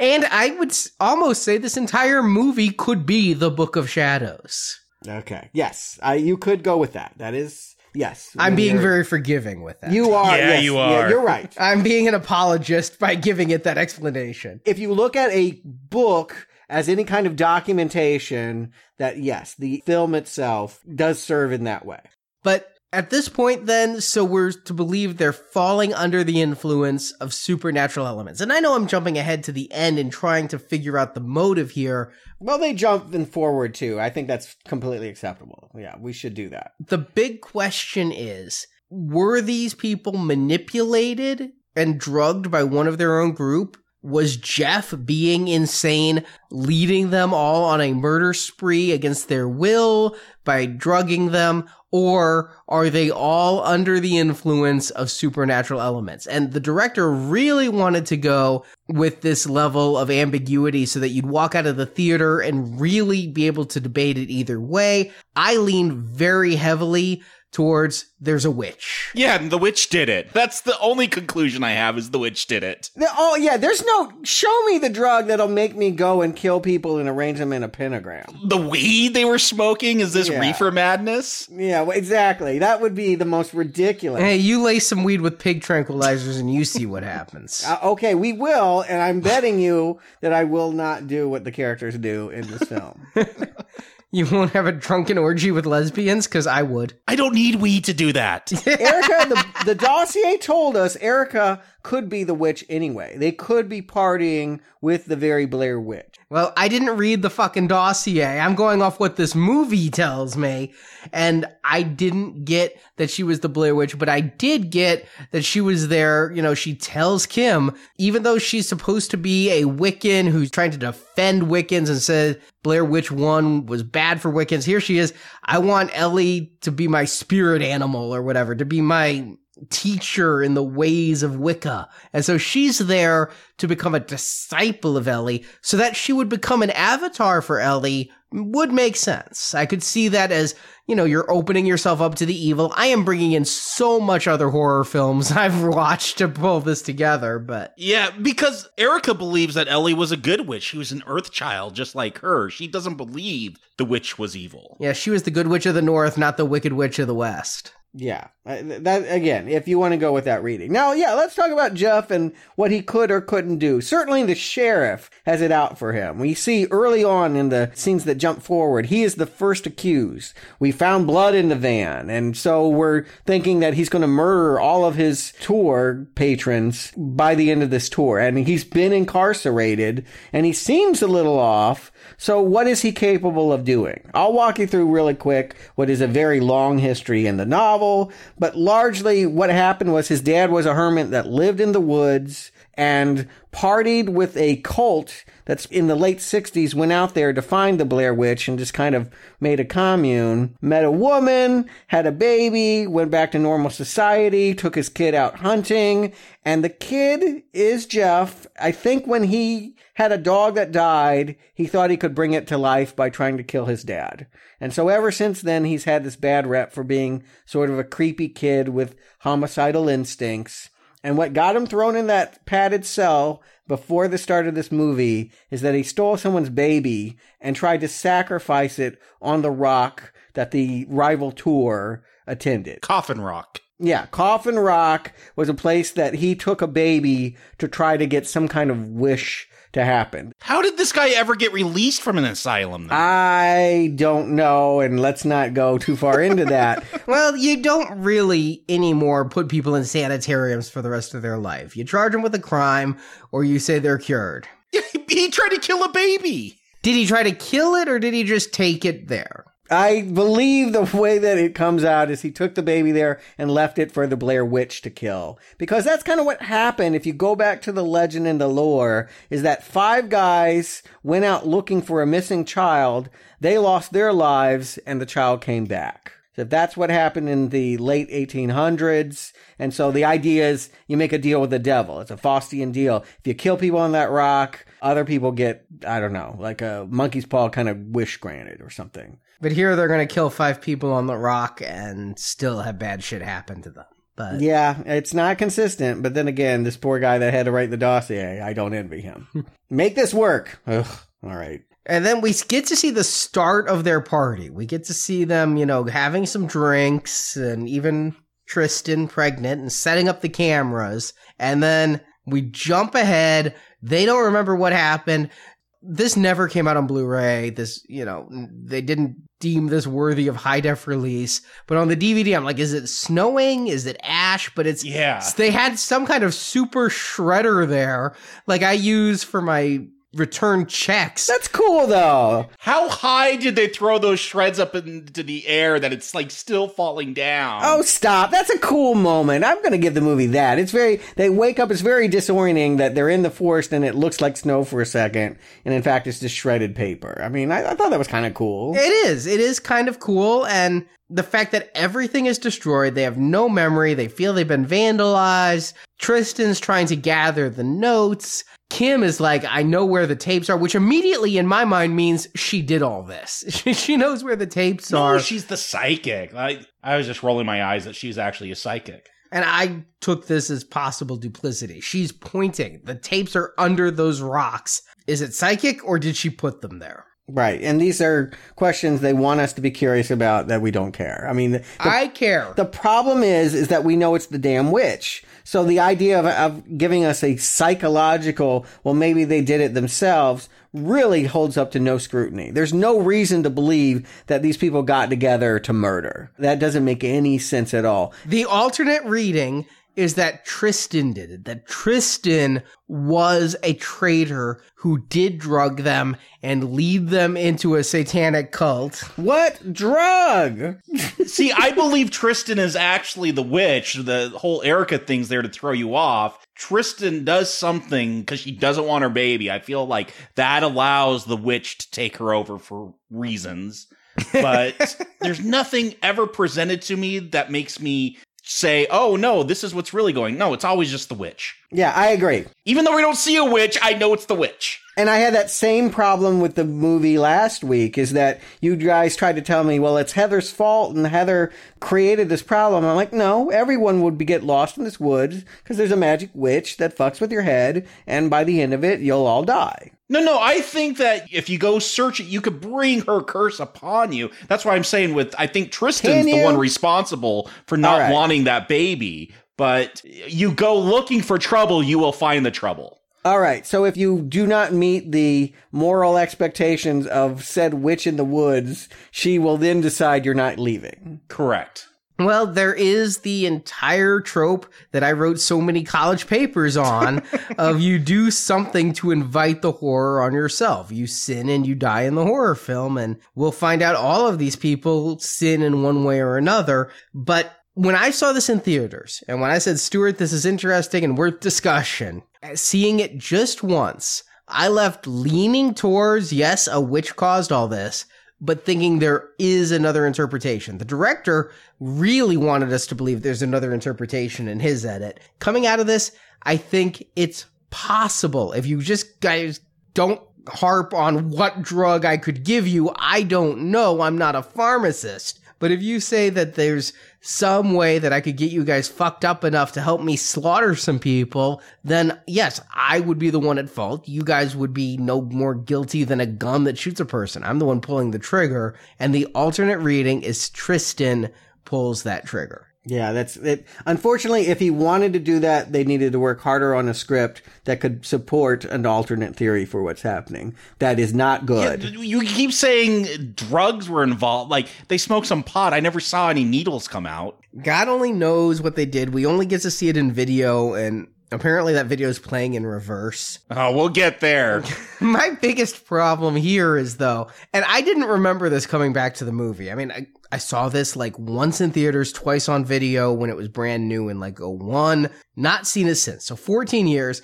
Speaker 3: And I would almost say this entire movie could be the Book of Shadows.
Speaker 4: okay. Yes. I, you could go with that. That is, yes.
Speaker 3: I'm being very forgiving with that.
Speaker 4: You are.
Speaker 5: Yeah,
Speaker 4: yes,
Speaker 5: you
Speaker 4: yeah,
Speaker 5: are.
Speaker 4: you're right.
Speaker 3: I'm being an apologist by giving it that explanation.
Speaker 4: if you look at a book as any kind of documentation, that yes, the film itself does serve in that way.
Speaker 3: But at this point, then, so we're to believe they're falling under the influence of supernatural elements. And I know I'm jumping ahead to the end and trying to figure out the motive here.
Speaker 4: Well, they jump in forward too. I think that's completely acceptable. Yeah, we should do that.
Speaker 3: The big question is were these people manipulated and drugged by one of their own group? Was Jeff being insane, leading them all on a murder spree against their will by drugging them? Or are they all under the influence of supernatural elements? And the director really wanted to go with this level of ambiguity so that you'd walk out of the theater and really be able to debate it either way. I lean very heavily towards there's a witch.
Speaker 5: yeah, and the witch did it. That's the only conclusion I have is the witch did it.
Speaker 4: The- oh yeah, there's no show me the drug that'll make me go and kill people and arrange them in a pentagram.
Speaker 5: The weed they were smoking is this
Speaker 4: Yeah.
Speaker 5: reefer madness?
Speaker 4: Yeah, well, exactly. That would be the most ridiculous.
Speaker 3: Hey, you lay some weed with pig tranquilizers and you see what happens.
Speaker 4: Uh, okay, we will, and I'm betting you that I will not do what the characters do in this film.
Speaker 3: You won't have a drunken orgy with lesbians? Because I would.
Speaker 5: I don't need weed to do that.
Speaker 4: Erica, the, the dossier told us Erica could be the witch anyway. They could be partying with the very Blair Witch.
Speaker 3: Well, I didn't read the fucking dossier. I'm going off what this movie tells me. And I didn't get that she was the Blair Witch, but I did get that she was there. You know, she tells Kim, even though she's supposed to be a Wiccan who's trying to defend Wiccans and says Blair Witch 1 was bad for Wiccans, here she is. I want Ellie to be my spirit animal or whatever, to be my teacher in the ways of Wicca. And so she's there to become a disciple of Ellie so that she would become an avatar for Ellie would make sense. I could see that as, you know, you're opening yourself up to the evil. I am bringing in so much other horror films I've watched to pull this together, but
Speaker 5: Yeah, because Erica believes that Ellie was a good witch. She was an earth child just like her. She doesn't believe the witch was evil.
Speaker 3: yeah, she was the good witch of the north, not the wicked witch of the west.
Speaker 4: Yeah, uh, that again, if you want to go with that reading. Now, yeah, let's talk about Jeff and what he could or couldn't do. Certainly the sheriff has it out for him. We see early on in the scenes that jump forward, he is the first accused. We found blood in the van, and so we're thinking that he's going to murder all of his tour patrons by the end of this tour. And he's been incarcerated, and he seems a little off. So what is he capable of doing? I'll walk you through really quick what is a very long history in the novel, but largely what happened was his dad was a hermit that lived in the woods and partied with a cult that's in the late 60s went out there to find the Blair Witch and just kind of made a commune, met a woman, had a baby, went back to normal society, took his kid out hunting, and the kid is Jeff. I think when he had a dog that died, he thought he could bring it to life by trying to kill his dad. And so ever since then, he's had this bad rep for being sort of a creepy kid with homicidal instincts. And what got him thrown in that padded cell before the start of this movie is that he stole someone's baby and tried to sacrifice it on the rock that the rival tour attended.
Speaker 5: Coffin Rock.
Speaker 4: Yeah, Coffin Rock was a place that he took a baby to try to get some kind of wish to happen.
Speaker 5: How did this guy ever get released from an asylum? Then?
Speaker 4: I don't know, and let's not go too far into that.
Speaker 3: Well, you don't really anymore put people in sanitariums for the rest of their life. You charge them with a crime, or you say they're cured.
Speaker 5: he tried to kill a baby.
Speaker 3: Did he try to kill it, or did he just take it there?
Speaker 4: I believe the way that it comes out is he took the baby there and left it for the Blair Witch to kill. Because that's kind of what happened. If you go back to the legend and the lore, is that five guys went out looking for a missing child. They lost their lives and the child came back. So that's what happened in the late 1800s. And so the idea is you make a deal with the devil. It's a Faustian deal. If you kill people on that rock, other people get, I don't know, like a monkey's paw kind of wish granted or something.
Speaker 3: But here they're going to kill five people on the rock and still have bad shit happen to them. But
Speaker 4: Yeah, it's not consistent. But then again, this poor guy that had to write the dossier, I don't envy him. Make this work. Ugh, all right.
Speaker 3: And then we get to see the start of their party. We get to see them, you know, having some drinks and even Tristan pregnant and setting up the cameras. And then we jump ahead. They don't remember what happened. This never came out on Blu-ray. This, you know, they didn't deem this worthy of high def release. But on the DVD, I'm like, is it snowing? Is it ash? But it's
Speaker 5: Yeah.
Speaker 3: They had some kind of super shredder there, like I use for my return checks.
Speaker 4: That's cool though.
Speaker 5: How high did they throw those shreds up into the air that it's like still falling down?
Speaker 4: Oh, stop. That's a cool moment. I'm going to give the movie that. It's very, they wake up, it's very disorienting that they're in the forest and it looks like snow for a second. And in fact, it's just shredded paper. I mean, I, I thought that was kind of cool.
Speaker 3: It is. It is kind of cool. And the fact that everything is destroyed, they have no memory, they feel they've been vandalized. Tristan's trying to gather the notes. Kim is like, I know where the tapes are, which immediately in my mind means she did all this. She, she knows where the tapes
Speaker 5: no,
Speaker 3: are.
Speaker 5: she's the psychic. I, I was just rolling my eyes that she's actually a psychic.
Speaker 3: And I took this as possible duplicity. She's pointing. The tapes are under those rocks. Is it psychic or did she put them there?
Speaker 4: Right. And these are questions they want us to be curious about that we don't care. I mean, the,
Speaker 3: I care.
Speaker 4: the problem is, is that we know it's the damn witch. So the idea of, of giving us a psychological, well, maybe they did it themselves, really holds up to no scrutiny. There's no reason to believe that these people got together to murder. That doesn't make any sense at all.
Speaker 3: The alternate reading is that Tristan did it. That Tristan was a traitor who did drug them and lead them into a satanic cult.
Speaker 4: What drug?
Speaker 5: See, I believe Tristan is actually the witch. The whole Erica thing's there to throw you off. Tristan does something because she doesn't want her baby. I feel like that allows the witch to take her over for reasons. But there's nothing ever presented to me that makes me say, "Oh no, this is what's really going." No, it's always just the witch.
Speaker 4: Yeah, I agree.
Speaker 5: Even though we don't see a witch, I know it's the witch.
Speaker 4: And I had that same problem with the movie last week is that you guys tried to tell me, well, it's Heather's fault and Heather created this problem. I'm like, no, everyone would be get lost in this woods because there's a magic witch that fucks with your head. And by the end of it, you'll all die.
Speaker 5: No, no, I think that if you go search it, you could bring her curse upon you. That's why I'm saying with I think Tristan's the one responsible for not
Speaker 4: right.
Speaker 5: wanting that baby. But you go looking for trouble, you will find the trouble.
Speaker 4: All right. So if you do not meet the moral expectations of said witch in the woods, she will then decide you're not leaving.
Speaker 5: Correct.
Speaker 3: Well, there is the entire trope that I wrote so many college papers on of you do something to invite the horror on yourself. You sin and you die in the horror film and we'll find out all of these people sin in one way or another. But when I saw this in theaters and when I said, Stuart, this is interesting and worth discussion, seeing it just once, I left leaning towards, yes, a witch caused all this, but thinking there is another interpretation. The director really wanted us to believe there's another interpretation in his edit. Coming out of this, I think it's possible. If you just guys don't harp on what drug I could give you, I don't know. I'm not a pharmacist. But if you say that there's some way that I could get you guys fucked up enough to help me slaughter some people, then yes, I would be the one at fault. You guys would be no more guilty than a gun that shoots a person. I'm the one pulling the trigger. And the alternate reading is Tristan pulls that trigger.
Speaker 4: Yeah, that's it. Unfortunately, if he wanted to do that, they needed to work harder on a script that could support an alternate theory for what's happening. That is not good.
Speaker 5: You keep saying drugs were involved. Like they smoked some pot. I never saw any needles come out.
Speaker 3: God only knows what they did. We only get to see it in video and apparently that video is playing in reverse.
Speaker 5: Oh, we'll get there.
Speaker 3: My biggest problem here is though, and I didn't remember this coming back to the movie. I mean, I, I saw this like once in theaters, twice on video when it was brand new in like 01, not seen it since. So 14 years.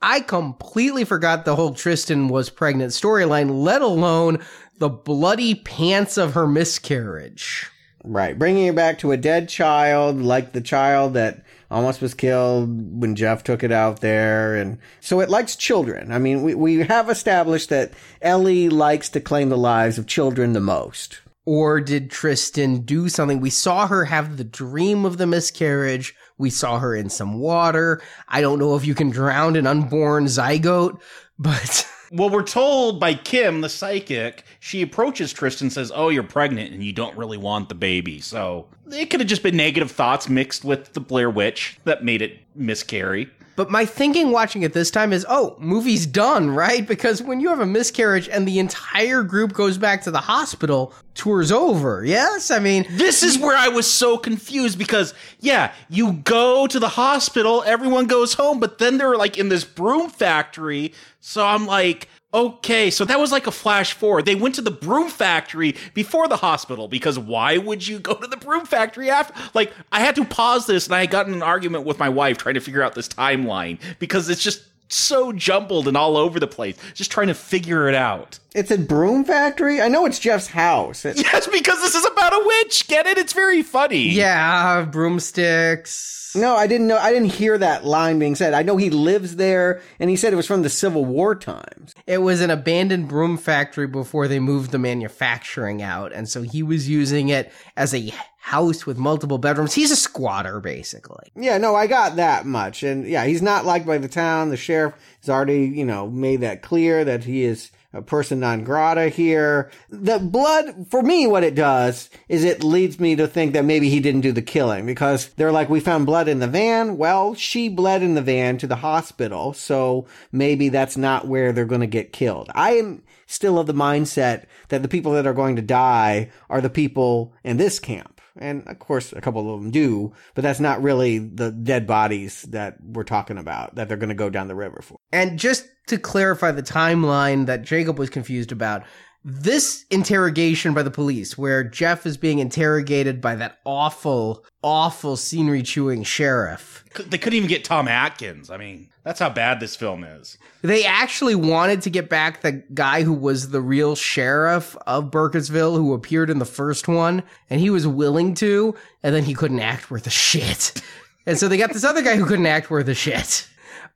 Speaker 3: I completely forgot the whole Tristan was pregnant storyline, let alone the bloody pants of her miscarriage.
Speaker 4: Right. Bringing it back to a dead child, like the child that almost was killed when Jeff took it out there. And so it likes children. I mean, we, we have established that Ellie likes to claim the lives of children the most.
Speaker 3: Or did Tristan do something? We saw her have the dream of the miscarriage. We saw her in some water. I don't know if you can drown an unborn zygote, but
Speaker 5: Well, we're told by Kim, the psychic, she approaches Tristan says, Oh, you're pregnant and you don't really want the baby. So it could have just been negative thoughts mixed with the Blair Witch that made it miscarry.
Speaker 3: But my thinking watching it this time is, oh, movie's done, right? Because when you have a miscarriage and the entire group goes back to the hospital, tour's over. Yes? I mean,
Speaker 5: This is where I was so confused because, yeah, you go to the hospital, everyone goes home, but then they're like in this broom factory. So I'm like, okay, so that was like a flash forward. They went to the broom factory before the hospital because why would you go to the broom factory after? Like, I had to pause this and I got in an argument with my wife trying to figure out this timeline because it's just so jumbled and all over the place, just trying to figure it out.
Speaker 4: It's a broom factory? I know it's Jeff's house. It-
Speaker 5: Yes, because this is about a witch. Get it? It's very funny.
Speaker 3: yeah, broomsticks.
Speaker 4: no, I didn't know. I didn't hear that line being said. I know he lives there, and he said it was from the Civil War times.
Speaker 3: It was an abandoned broom factory before they moved the manufacturing out. And so he was using it as a house with multiple bedrooms. He's a squatter, basically.
Speaker 4: Yeah, no, I got that much. And yeah, he's not liked by the town. The sheriff has already, you know, made that clear that he is a person non grata here. The blood, for me, what it does is it leads me to think that maybe he didn't do the killing because they're like, we found blood in the van. Well, she bled in the van to the hospital. So maybe that's not where they're going to get killed. I am still of the mindset that the people that are going to die are the people in this camp. And of course, a couple of them do, but that's not really the dead bodies that we're talking about that they're going to go down the river for.
Speaker 3: And just to clarify the timeline that Jacob was confused about, this interrogation by the police, where Jeff is being interrogated by that awful, awful scenery chewing sheriff.
Speaker 5: They couldn't even get Tom Atkins. I mean, that's how bad this film is.
Speaker 3: They actually wanted to get back the guy who was the real sheriff of Burkittsville who appeared in the first one, and he was willing to, and then he couldn't act worth a shit. And so they got this other guy who couldn't act worth a shit.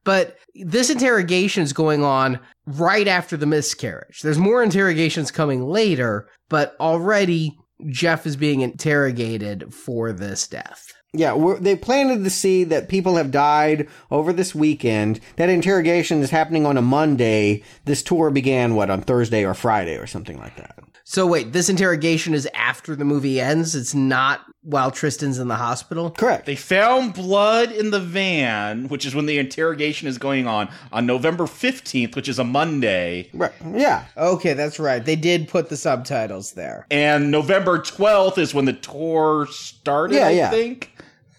Speaker 3: But this interrogation is going on right after the miscarriage. There's more interrogations coming later, but already Jeff is being interrogated for this death.
Speaker 4: Yeah, they planted the seed that people have died over this weekend. That interrogation is happening on a Monday. This tour began, what, on Thursday or Friday or something like that.
Speaker 3: So wait, this interrogation is after the movie ends? It's not while Tristan's in the hospital?
Speaker 4: Correct.
Speaker 5: They found blood in the van, which is when the interrogation is going on, on November 15th, which is a Monday.
Speaker 4: Right. Yeah.
Speaker 3: Okay, that's right. They did put the subtitles there.
Speaker 5: And November 12th is when the tour started,
Speaker 4: Yeah,
Speaker 5: I
Speaker 4: yeah.
Speaker 5: think.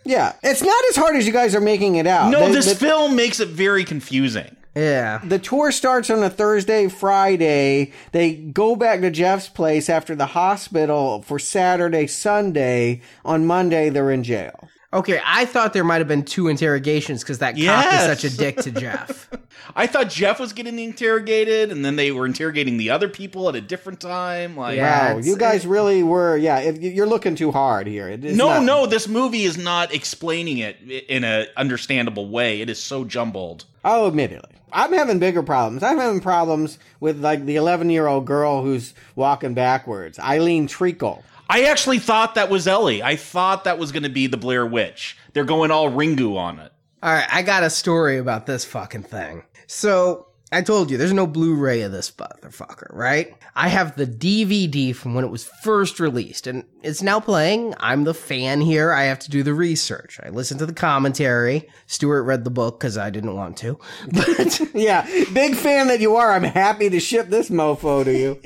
Speaker 4: Yeah. It's not as hard as you guys are making it out.
Speaker 5: No,
Speaker 4: The-
Speaker 5: this
Speaker 4: the-
Speaker 5: film makes it very confusing.
Speaker 3: Yeah.
Speaker 4: the tour starts on a Thursday, Friday. They go back to Jeff's place after the hospital for Saturday, Sunday. On Monday, they're in jail.
Speaker 3: Okay, I thought there might have been two interrogations because that cop is such a dick to Jeff.
Speaker 5: I thought Jeff was getting interrogated, and then they were interrogating the other people at a different time. Like,
Speaker 3: Yeah.
Speaker 4: Wow, you guys really were. Yeah, if you're looking too hard here. It is
Speaker 5: no,
Speaker 4: not-
Speaker 5: no, this movie is not explaining it in a understandable way. It is so jumbled.
Speaker 4: Oh, I'll admit it. I'm having bigger problems. I'm having problems with like the 11 year old girl who's walking backwards, Eileen Treacle.
Speaker 5: I actually thought that was Ellie. I thought that was going to be the Blair Witch. They're going all Ringu on it.
Speaker 3: All right, I got a story about this fucking thing. So, I told you there's no Blu-ray of this motherfucker, right? I have the DVD from when it was first released, and it's now playing. I'm the fan here. I have to do the research. I listened to the commentary. Stuart read the book because I didn't want to, but
Speaker 4: Yeah, big fan that you are. I'm happy to ship this mofo to you.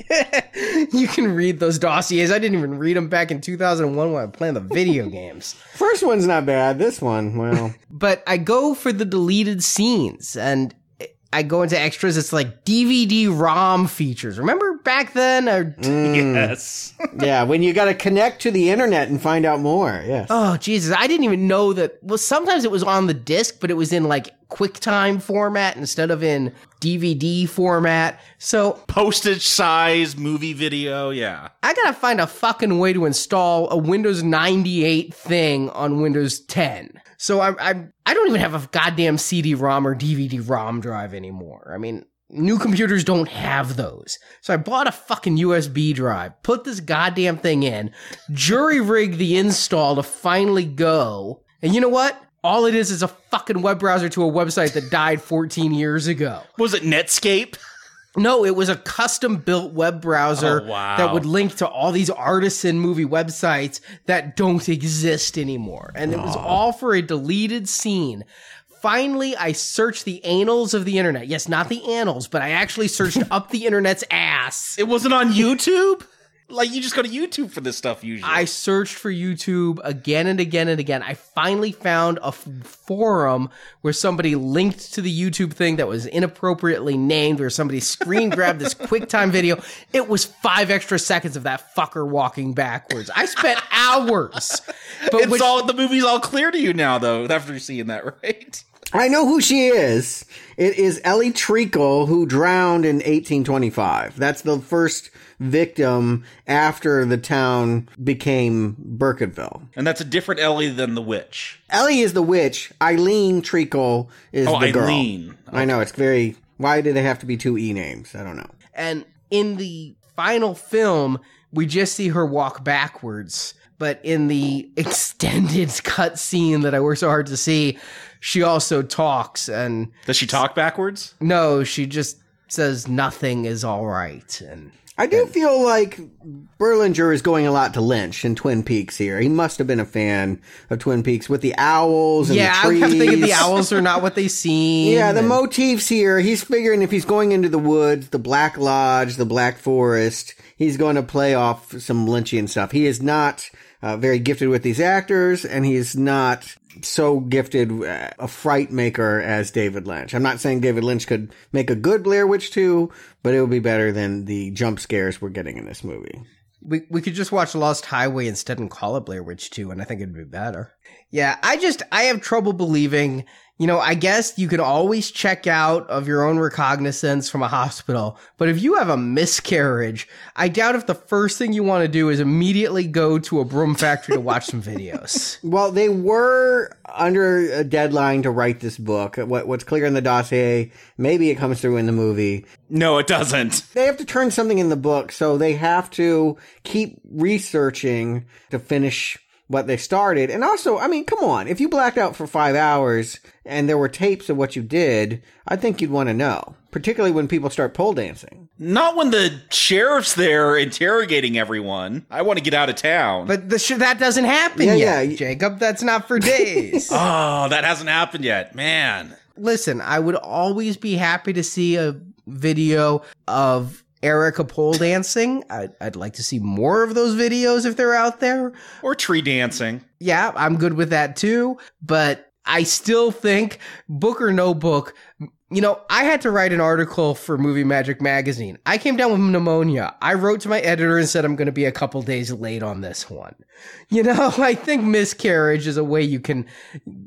Speaker 3: you can read those dossiers. I didn't even read them back in 2001 when I played the video games.
Speaker 4: First one's not bad. This one, well,
Speaker 3: but I go for the deleted scenes and I go into extras. It's like DVD ROM features. Remember back then? Or,
Speaker 5: Yes.
Speaker 4: yeah, when you got to connect to the internet and find out more. Yes.
Speaker 3: oh, Jesus. I didn't even know that. Well, sometimes it was on the disc, but it was in like QuickTime format instead of in DVD format. So
Speaker 5: Postage size movie video. Yeah.
Speaker 3: I gotta find a fucking way to install a Windows 98 thing on Windows 10. So I'm, I'm I don't even have a goddamn CD-ROM or DVD-ROM drive anymore. I mean, new computers don't have those. So I bought a fucking USB drive, put this goddamn thing in, jury rigged the install to finally go. And you know what? All it is is a fucking web browser to a website that died 14 years ago.
Speaker 5: Was it Netscape?
Speaker 3: No, it was a custom built web browser
Speaker 5: Oh, wow.
Speaker 3: that would link to all these artisan movie websites that don't exist anymore. And it was all for a deleted scene. Finally, I searched the annals of the internet. Yes, not the annals, but I actually searched up the internet's ass.
Speaker 5: It wasn't on YouTube? Like, you just go to YouTube for this stuff usually.
Speaker 3: I searched for YouTube again and again and again. I finally found a f- forum where somebody linked to the YouTube thing that was inappropriately named, where somebody screen grabbed this QuickTime video. It was five extra seconds of that fucker walking backwards. I spent hours. But
Speaker 5: it's
Speaker 3: which-
Speaker 5: all the movie's all clear to you now, though. After seeing that, right?
Speaker 4: I know who she is. It is Ellie Treakle who drowned in 1825. That's the first victim after the town became Burkittsville.
Speaker 5: And that's a different Ellie than the witch.
Speaker 4: Ellie is the witch. Eileen Treacle is
Speaker 5: Oh,
Speaker 4: the girl.
Speaker 5: Eileen.
Speaker 4: I know it's very. Why do they have to be two e names? I don't know.
Speaker 3: And in the final film, we just see her walk backwards. But in the extended cut scene that I worked so hard to see, she also talks. And
Speaker 5: Does she talk backwards?
Speaker 3: no, she just says nothing is all right. And
Speaker 4: I do feel like Berlinger is going a lot to Lynch in Twin Peaks here. He must have been a fan of Twin Peaks with the owls and
Speaker 3: yeah,
Speaker 4: the
Speaker 3: I
Speaker 4: trees.
Speaker 3: kept thinking the owls are not what they seem.
Speaker 4: Yeah, the
Speaker 3: and-
Speaker 4: motifs here. He's figuring if he's going into the woods, the Black Lodge, the Black Forest, he's going to play off some Lynchian stuff. He is not uh, very gifted with these actors, and he's not so gifted uh, a fright maker as David Lynch. I'm not saying David Lynch could make a good Blair Witch 2, but it would be better than the jump scares we're getting in this movie.
Speaker 3: We we could just watch Lost Highway instead and call it Blair Witch 2 and I think it'd be better. Yeah, I just I have trouble believing you know, I guess you could always check out of your own recognizance from a hospital, but if you have a miscarriage, I doubt if the first thing you want to do is immediately go to a broom factory to watch some videos.
Speaker 4: Well, they were under a deadline to write this book. What, what's clear in the dossier, maybe it comes through in the movie.
Speaker 5: No, it doesn't.
Speaker 4: They have to turn something in the book, so they have to keep researching to finish what they started. And also, I mean, come on, if you blacked out for five hours and there were tapes of what you did, I think you'd want to know, particularly when people start pole dancing.
Speaker 5: Not when the sheriff's there interrogating everyone. I want to get out of town.
Speaker 3: But the sh- that doesn't happen
Speaker 4: Yeah,
Speaker 3: yet,
Speaker 4: yeah.
Speaker 3: Jacob. That's not for days.
Speaker 5: oh, that hasn't happened yet. Man.
Speaker 3: Listen, I would always be happy to see a video of Erica pole dancing. I'd, I'd like to see more of those videos if they're out there.
Speaker 5: Or tree dancing.
Speaker 3: Yeah, I'm good with that too. But I still think book or no book, you know, I had to write an article for Movie Magic Magazine. I came down with pneumonia. I wrote to my editor and said I'm going to be a couple days late on this one. You know, I think miscarriage is a way you can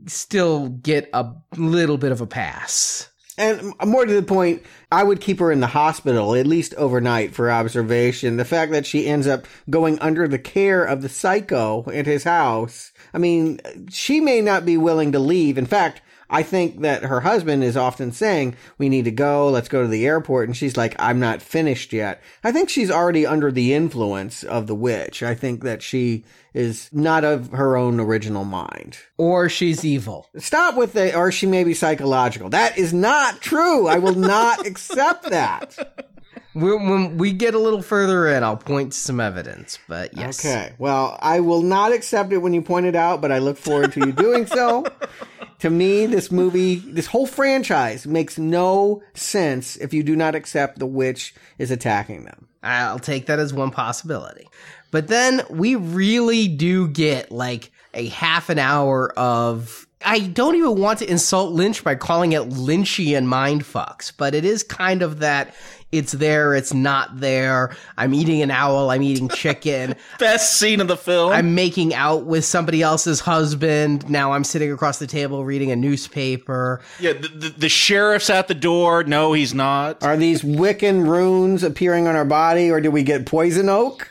Speaker 3: still get a little bit of a pass.
Speaker 4: And more to the point, I would keep her in the hospital at least overnight for observation. The fact that she ends up going under the care of the psycho at his house. I mean, she may not be willing to leave. In fact, I think that her husband is often saying, we need to go, let's go to the airport. And she's like, I'm not finished yet. I think she's already under the influence of the witch. I think that she is not of her own original mind.
Speaker 3: Or she's evil.
Speaker 4: Stop with the, or she may be psychological. That is not true. I will not accept that.
Speaker 3: When, when we get a little further in, I'll point to some evidence. But yes.
Speaker 4: Okay. Well, I will not accept it when you point it out, but I look forward to you doing so. To me, this movie, this whole franchise makes no sense if you do not accept the witch is attacking them.
Speaker 3: I'll take that as one possibility. But then we really do get like a half an hour of. I don't even want to insult Lynch by calling it Lynchian mindfucks, but it is kind of that it's there, it's not there. I'm eating an owl, I'm eating chicken.
Speaker 5: Best scene of the film.
Speaker 3: I'm making out with somebody else's husband. Now I'm sitting across the table reading a newspaper.
Speaker 5: yeah, the, the, the sheriff's at the door. No, he's not.
Speaker 4: Are these Wiccan runes appearing on our body, or do we get poison oak?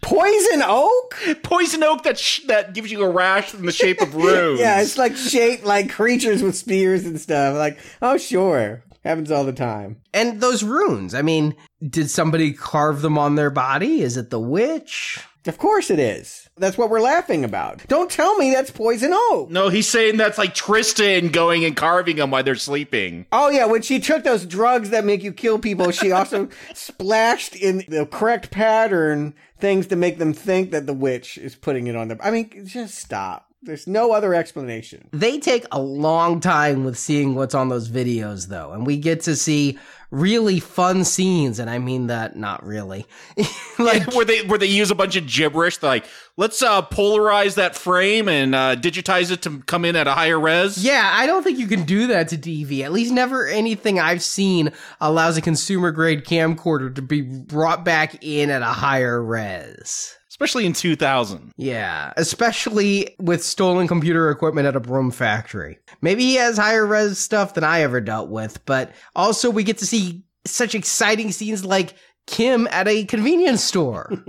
Speaker 4: Poison oak?
Speaker 5: Poison oak that sh- that gives you a rash in the shape of runes.
Speaker 4: Yeah, it's like shaped like creatures with spears and stuff. Like, oh, sure. Happens all the time.
Speaker 3: And those runes, I mean, did somebody carve them on their body? Is it the witch?
Speaker 4: Of course it is. That's what we're laughing about. Don't tell me that's poison oak.
Speaker 5: No, he's saying that's like Tristen going and carving them while they're sleeping.
Speaker 4: Oh yeah, when she took those drugs that make you kill people, she also splashed in the correct pattern things to make them think that the witch is putting it on them. I mean, just stop. There's no other explanation.
Speaker 3: They take a long time with seeing what's on those videos, though, and we get to see really fun scenes, and I mean that not really. like,
Speaker 5: where they where they use a bunch of gibberish. They're like, let's uh, polarize that frame and uh, digitize it to come in at a higher res.
Speaker 3: yeah, I don't think you can do that to DV. At least never anything I've seen allows a consumer grade camcorder to be brought back in at a higher res.
Speaker 5: Especially in 2000.
Speaker 3: Yeah, especially with stolen computer equipment at a broom factory. Maybe he has higher res stuff than I ever dealt with, but also we get to see such exciting scenes like Kim at a convenience store.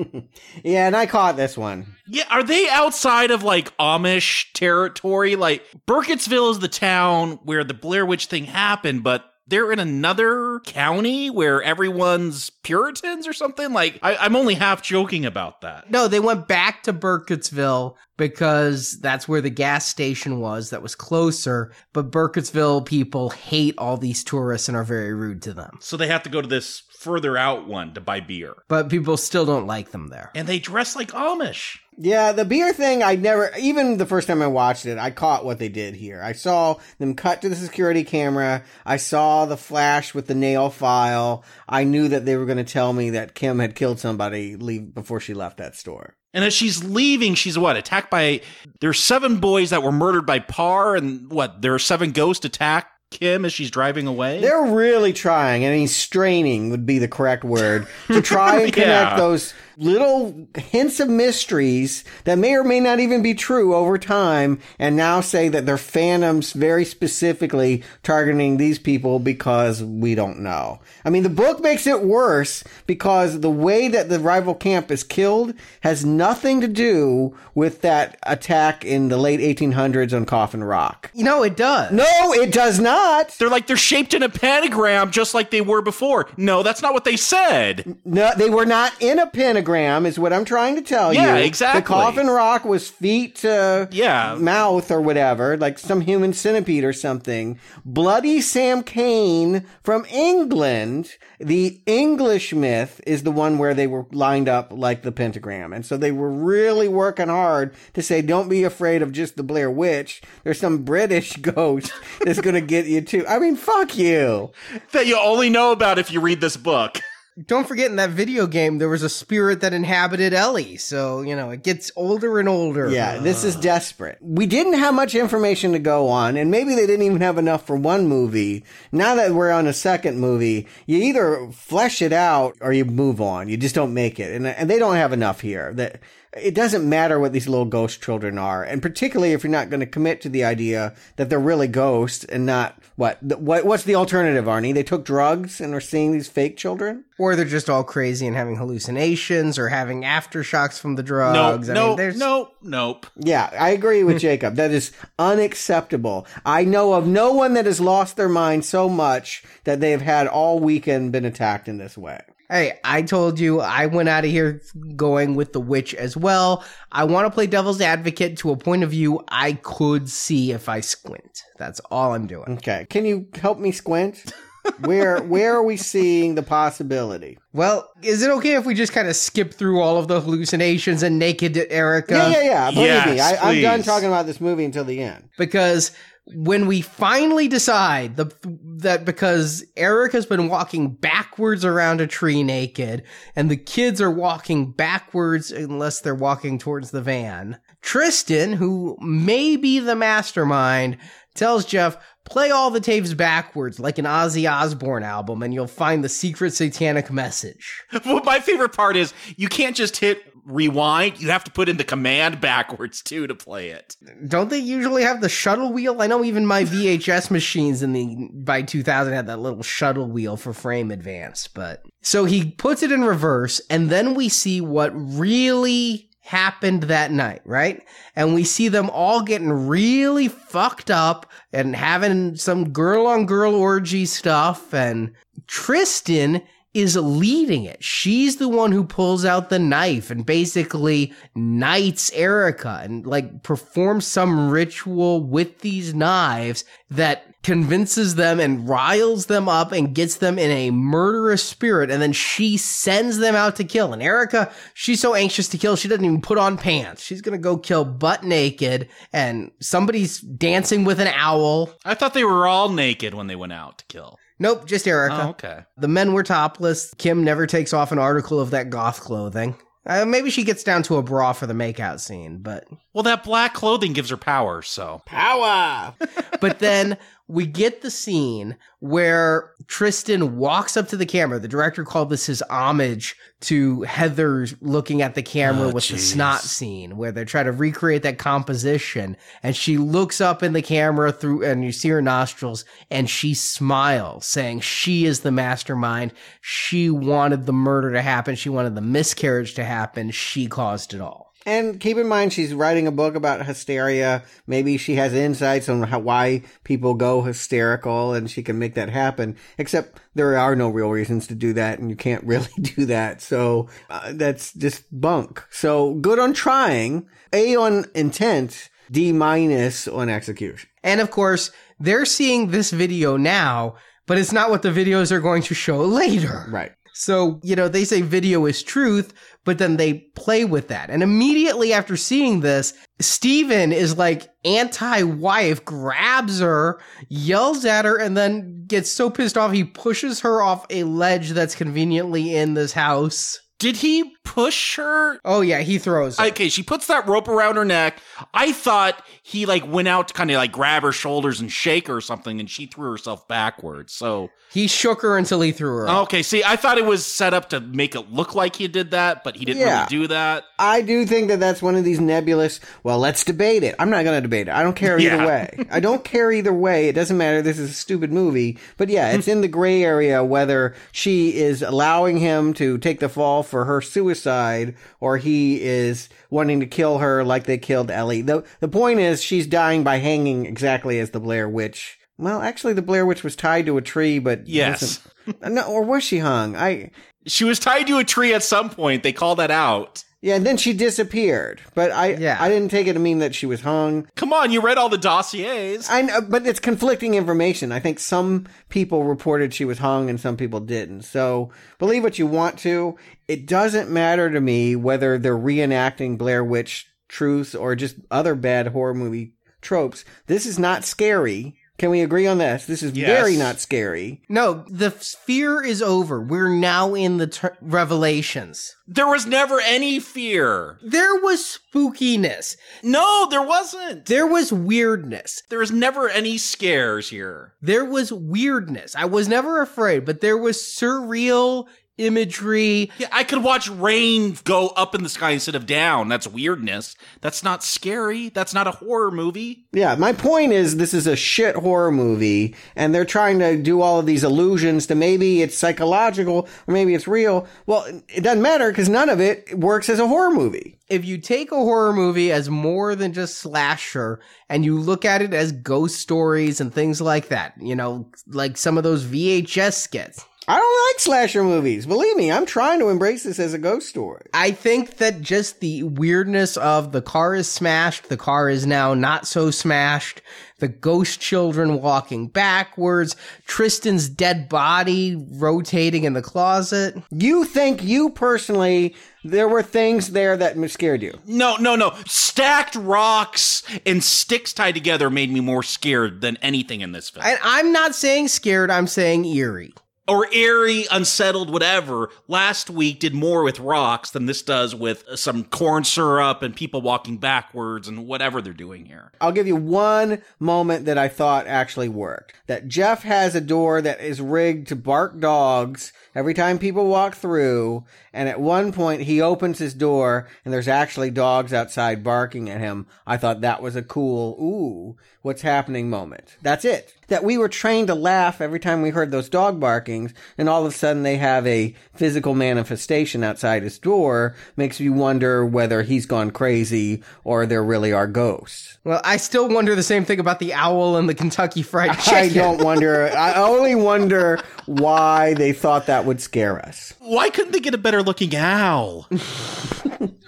Speaker 4: Yeah, and I caught this one.
Speaker 5: Yeah, are they outside of like Amish territory? Like Burkittsville is the town where the Blair Witch thing happened, but they're in another county where everyone's Puritans or something. Like I, I'm only half joking about that.
Speaker 3: no, they went back to Burkittsville because that's where the gas station was that was closer, but Burkittsville people hate all these tourists and are very rude to them.
Speaker 5: So they have to go to this further out one to buy beer,
Speaker 3: But people still don't like them there.
Speaker 5: and they dress like Amish.
Speaker 4: Yeah, the beer thing, I never, even the first time I watched it, I caught what they did here. I saw them cut to the security camera. I saw the flash with the nail file. I knew that they were going to tell me that Kim had killed somebody leave before she left that store.
Speaker 5: And as she's leaving, she's what attacked by. There's seven boys that were murdered by Parr, and what there are seven ghosts attack Kim as she's driving away.
Speaker 4: They're really trying, and he's straining would be the correct word to try and
Speaker 5: Yeah.
Speaker 4: connect those little hints of mysteries that may or may not even be true over time, and now say that they're phantoms very specifically targeting these people because we don't know. I mean, the book makes it worse because the way that the rival camp is killed has nothing to do with that attack in the late 1800s on Coffin Rock.
Speaker 3: You know, it does.
Speaker 4: No, it does not.
Speaker 5: They're like they're shaped in a pentagram, just like they were before. No, that's not what they said.
Speaker 4: No, they were not in a pentagram, is what I'm trying to tell you.
Speaker 5: Yeah, exactly.
Speaker 4: The coffin rock was feet to
Speaker 5: Yeah.
Speaker 4: mouth or whatever, like some human centipede or something. Bloody Sam Kane from England. The English myth is the one where they were lined up like the pentagram. And so they were really working hard to say, don't be afraid of just the Blair Witch. There's some British ghost that's going to get you too. I mean, fuck you.
Speaker 5: That you only know about if you read this book.
Speaker 3: Don't forget in that video game, there was a spirit that inhabited Ellie. So, you know, it gets older and older.
Speaker 4: Yeah, this is desperate. We didn't have much information to go on, and maybe they didn't even have enough for one movie. Now that we're on a second movie, you either flesh it out or you move on. You just don't make it, and and they don't have enough here. That it doesn't matter what these little ghost children are, and particularly if you're not going to commit to the idea that they're really ghosts and not what what what's the alternative, Arnie? They took drugs and are seeing these fake children.
Speaker 3: Or they're just all crazy and having hallucinations or having aftershocks from the
Speaker 5: No,
Speaker 3: drugs. I
Speaker 5: no,
Speaker 3: mean, there's
Speaker 5: no, nope.
Speaker 4: Yeah, I agree with Jacob. That is unacceptable. I know of no one that has lost their mind so much that they have had all weekend been attacked in this way.
Speaker 3: Hey, I told you I went out of here going with the witch as well. I want to play devil's advocate to a point of view I could see if I squint. That's all I'm doing.
Speaker 4: Okay, can you help me squint? where where are we seeing the possibility?
Speaker 3: Well, is it okay if we just kind of skip through all of the hallucinations and naked Erica?
Speaker 4: Yeah, yeah, yeah. Believe
Speaker 5: Yes,
Speaker 4: me, I, I'm done talking about this movie until the end.
Speaker 3: because when we finally decide the, that because Eric has been walking backwards around a tree naked and the kids are walking backwards unless they're walking towards the van, Tristen, who may be the mastermind, tells Jeff, play all the tapes backwards like an Ozzy Osbourne album and you'll find the secret satanic message.
Speaker 5: Well, my favorite part is you can't just hit rewind. You have to put in the command backwards too to play it.
Speaker 3: Don't they usually have the shuttle wheel? I know even my VHS machines in the by 2000 had that little shuttle wheel for frame advance, but so he puts it in reverse and then we see what really happened that night, right? And we see them all getting really fucked up and having some girl on girl orgy stuff and Tristen is leading it. She's the one who pulls out the knife and basically knights Erica and like performs some ritual with these knives that convinces them and riles them up and gets them in a murderous spirit. And then she sends them out to kill. And Erica, she's so anxious to kill, she doesn't even put on pants. She's going to go kill butt naked and somebody's dancing with an owl.
Speaker 5: I thought they were all naked when they went out to kill.
Speaker 3: Nope, just Erica.
Speaker 5: Oh, okay.
Speaker 3: The men were topless. Kim never takes off an article of that goth clothing. Uh, maybe she gets down to a bra for the makeout scene, but
Speaker 5: Well, that black clothing gives her power, so.
Speaker 4: Power.
Speaker 3: but then we get the scene where Tristen walks up to the camera. The director called this his homage to Heather looking at the camera
Speaker 5: Oh,
Speaker 3: with the snot scene, where they're trying to recreate that composition. And she looks up in the camera through, and you see her nostrils, and she smiles, saying she is the mastermind. She wanted the murder to happen. She wanted the miscarriage to happen. She caused it all.
Speaker 4: And keep in mind, she's writing a book about hysteria. Maybe she has insights on how, why people go hysterical and she can make that happen. Except there are no real reasons to do that and you can't really do that. So uh, that's just bunk. So good on trying. A on intent. D minus on execution.
Speaker 3: And of course, they're seeing this video now, but it's not what the videos are going to show later.
Speaker 4: Right.
Speaker 3: So, you know, they say video is truth, but then they play with that. And immediately after seeing this, Stephen is like anti wife, grabs her, yells at her, and then gets so pissed off he pushes her off a ledge that's conveniently in this house.
Speaker 5: Did he push her?
Speaker 3: Oh yeah, he throws. her.
Speaker 5: Okay, she puts that rope around her neck. I thought he like went out to kind of like grab her shoulders and shake her or something, and she threw herself backwards. So
Speaker 3: he shook her until he threw her. up.
Speaker 5: okay, see, I thought it was set up to make it look like he did that, but he didn't
Speaker 4: Yeah.
Speaker 5: really do that.
Speaker 4: I do think that that's one of these nebulous. Well, let's debate it. I'm not going to debate it. I don't care either
Speaker 5: Yeah.
Speaker 4: way. I don't care either way. It doesn't matter. This is a stupid movie. But yeah, it's hmm. in the gray area whether she is allowing him to take the fall for her suicide or he is wanting to kill her like they killed Ellie. The, the point is she's dying by hanging exactly as the Blair Witch. Well, actually, the Blair Witch was tied to a tree, but
Speaker 5: Yes.
Speaker 4: no, or was she hung? I
Speaker 5: She was tied to a tree at some point. They call that out.
Speaker 4: Yeah, and then she disappeared. But I
Speaker 3: Yeah.
Speaker 4: I didn't take it to mean that she was hung.
Speaker 5: Come on, you read all the dossiers.
Speaker 4: I know, but it's conflicting information. I think some people reported she was hung and some people didn't. So believe what you want to. It doesn't matter to me whether they're reenacting Blair Witch truths or just other bad horror movie tropes. This is not scary. Can we agree on this? This is
Speaker 5: Yes.
Speaker 4: very not scary.
Speaker 3: No, the fear is over. We're now in the ter- revelations.
Speaker 5: There was never any fear.
Speaker 3: There was spookiness.
Speaker 5: No, there wasn't.
Speaker 3: There was weirdness.
Speaker 5: There was never any scares here.
Speaker 3: There was weirdness. I was never afraid, but there was surreal imagery.
Speaker 5: Yeah, I could watch rain go up in the sky instead of down. That's weirdness. That's not scary. That's not a horror movie.
Speaker 4: Yeah, my point is this is a shit horror movie, and they're trying to do all of these illusions to maybe it's psychological or maybe it's real. Well, it doesn't matter because none of it works as a horror movie.
Speaker 3: If you take a horror movie as more than just slasher and you look at it as ghost stories and things like that, you know, like some of those VHS skits,
Speaker 4: I don't like slasher movies. Believe me, I'm trying to embrace this as a ghost story.
Speaker 3: I think that just the weirdness of the car is smashed, the car is now not so smashed, the ghost children walking backwards, Tristen's dead body rotating in the closet.
Speaker 4: You think you personally there were things there that scared you?
Speaker 5: No, no, no. Stacked rocks and sticks tied together made me more scared than anything in this film.
Speaker 3: And I'm not saying scared, I'm saying eerie.
Speaker 5: Or airy, unsettled, whatever. Last week did more with rocks than this does with some corn syrup and people walking backwards and whatever they're doing here.
Speaker 4: I'll give you one moment that I thought actually worked. That Jeff has a door that is rigged to bark dogs every time people walk through. And at one point he opens his door and there's actually dogs outside barking at him. I thought that was a cool, ooh, what's happening moment. That's it. That we were trained to laugh every time we heard those dog barkings and all of a sudden they have a physical manifestation outside his door makes me wonder whether he's gone crazy or there really are ghosts.
Speaker 3: Well, I still wonder the same thing about the owl and the Kentucky Fried Chicken.
Speaker 4: I don't wonder. I only wonder why they thought that would scare us.
Speaker 5: Why couldn't they get a better looking owl?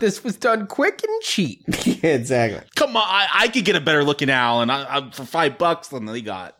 Speaker 3: This was done quick and cheap.
Speaker 4: Yeah, exactly.
Speaker 5: Come on, I, I could get a better looking owl and I, I, for five bucks than they got.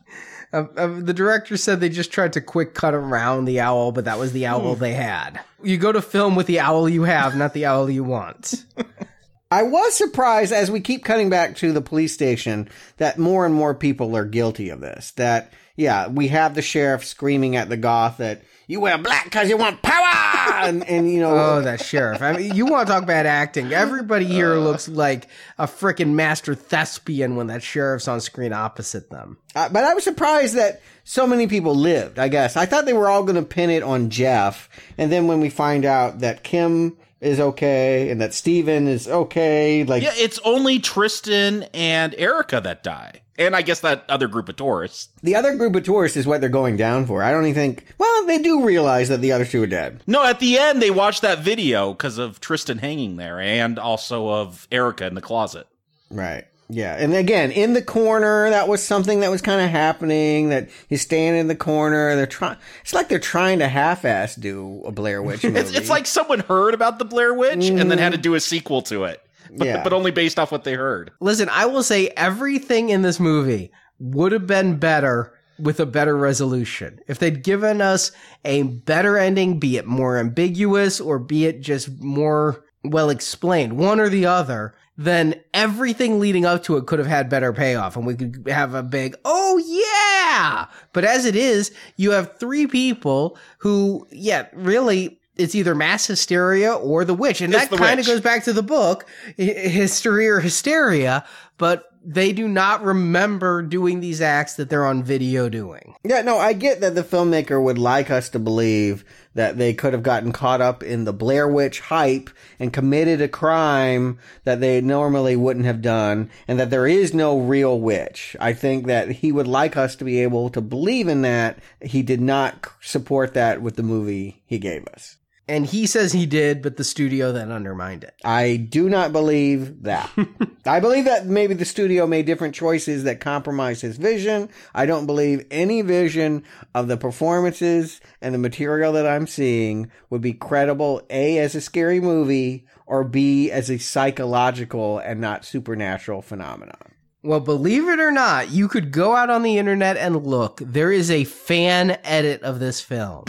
Speaker 3: Uh, uh, the director said they just tried to quick cut around the owl, but that was the owl they had. You go to film with the owl you have, not the owl you want.
Speaker 4: I was surprised as we keep cutting back to the police station that more and more people are guilty of this. That, yeah, we have the sheriff screaming at the goth that you wear black because you want power! And, and you know,
Speaker 3: Oh, that sheriff. I mean, you want to talk about acting. Everybody here looks like a freaking master thespian when that sheriff's on screen opposite them.
Speaker 4: Uh, but I was surprised that so many people lived, I guess. I thought they were all going to pin it on Jeff. And then when we find out that Kim is okay and that Stephen is okay, like,
Speaker 5: Yeah, it's only Tristen and Erica that die. And I guess that other group of tourists.
Speaker 4: the other group of tourists is what they're going down for. I don't even think, well, they do realize that the other two are dead.
Speaker 5: No, at the end they watch that video because of Tristen hanging there and also of Erica in the closet.
Speaker 4: Right. Yeah. And again, in the corner, that was something that was kind of happening, that he's standing in the corner. They're trying, it's like they're trying to half-ass do a Blair Witch movie.
Speaker 5: It's, it's like someone heard about the Blair Witch and then had to mm. do a sequel to it. But,
Speaker 4: Yeah.
Speaker 5: but only based off what they heard.
Speaker 3: Listen, I will say everything in this movie would have been better with a better resolution. If they'd given us a better ending, be it more ambiguous or be it just more well explained, one or the other, then everything leading up to it could have had better payoff and we could have a big, oh yeah! But as it is, you have three people who, yeah, really, it's either mass hysteria or the witch. And
Speaker 5: It's
Speaker 3: that kind of goes back to the book, hi- history or hysteria, but they do not remember doing these acts that they're on video doing.
Speaker 4: Yeah, no, I get that the filmmaker would like us to believe that they could have gotten caught up in the Blair Witch hype and committed a crime that they normally wouldn't have done and that there is no real witch. I think that he would like us to be able to believe in that. He did not support that with the movie he gave us.
Speaker 3: And he says he did, but the studio then undermined it.
Speaker 4: I do not believe that. I believe that maybe the studio made different choices that compromised his vision. I don't believe any vision of the performances and the material that I'm seeing would be credible, A, as a scary movie, or B, as a psychological and not supernatural phenomenon.
Speaker 3: Well, believe it or not, you could go out on the internet and look. There is a fan edit of this film.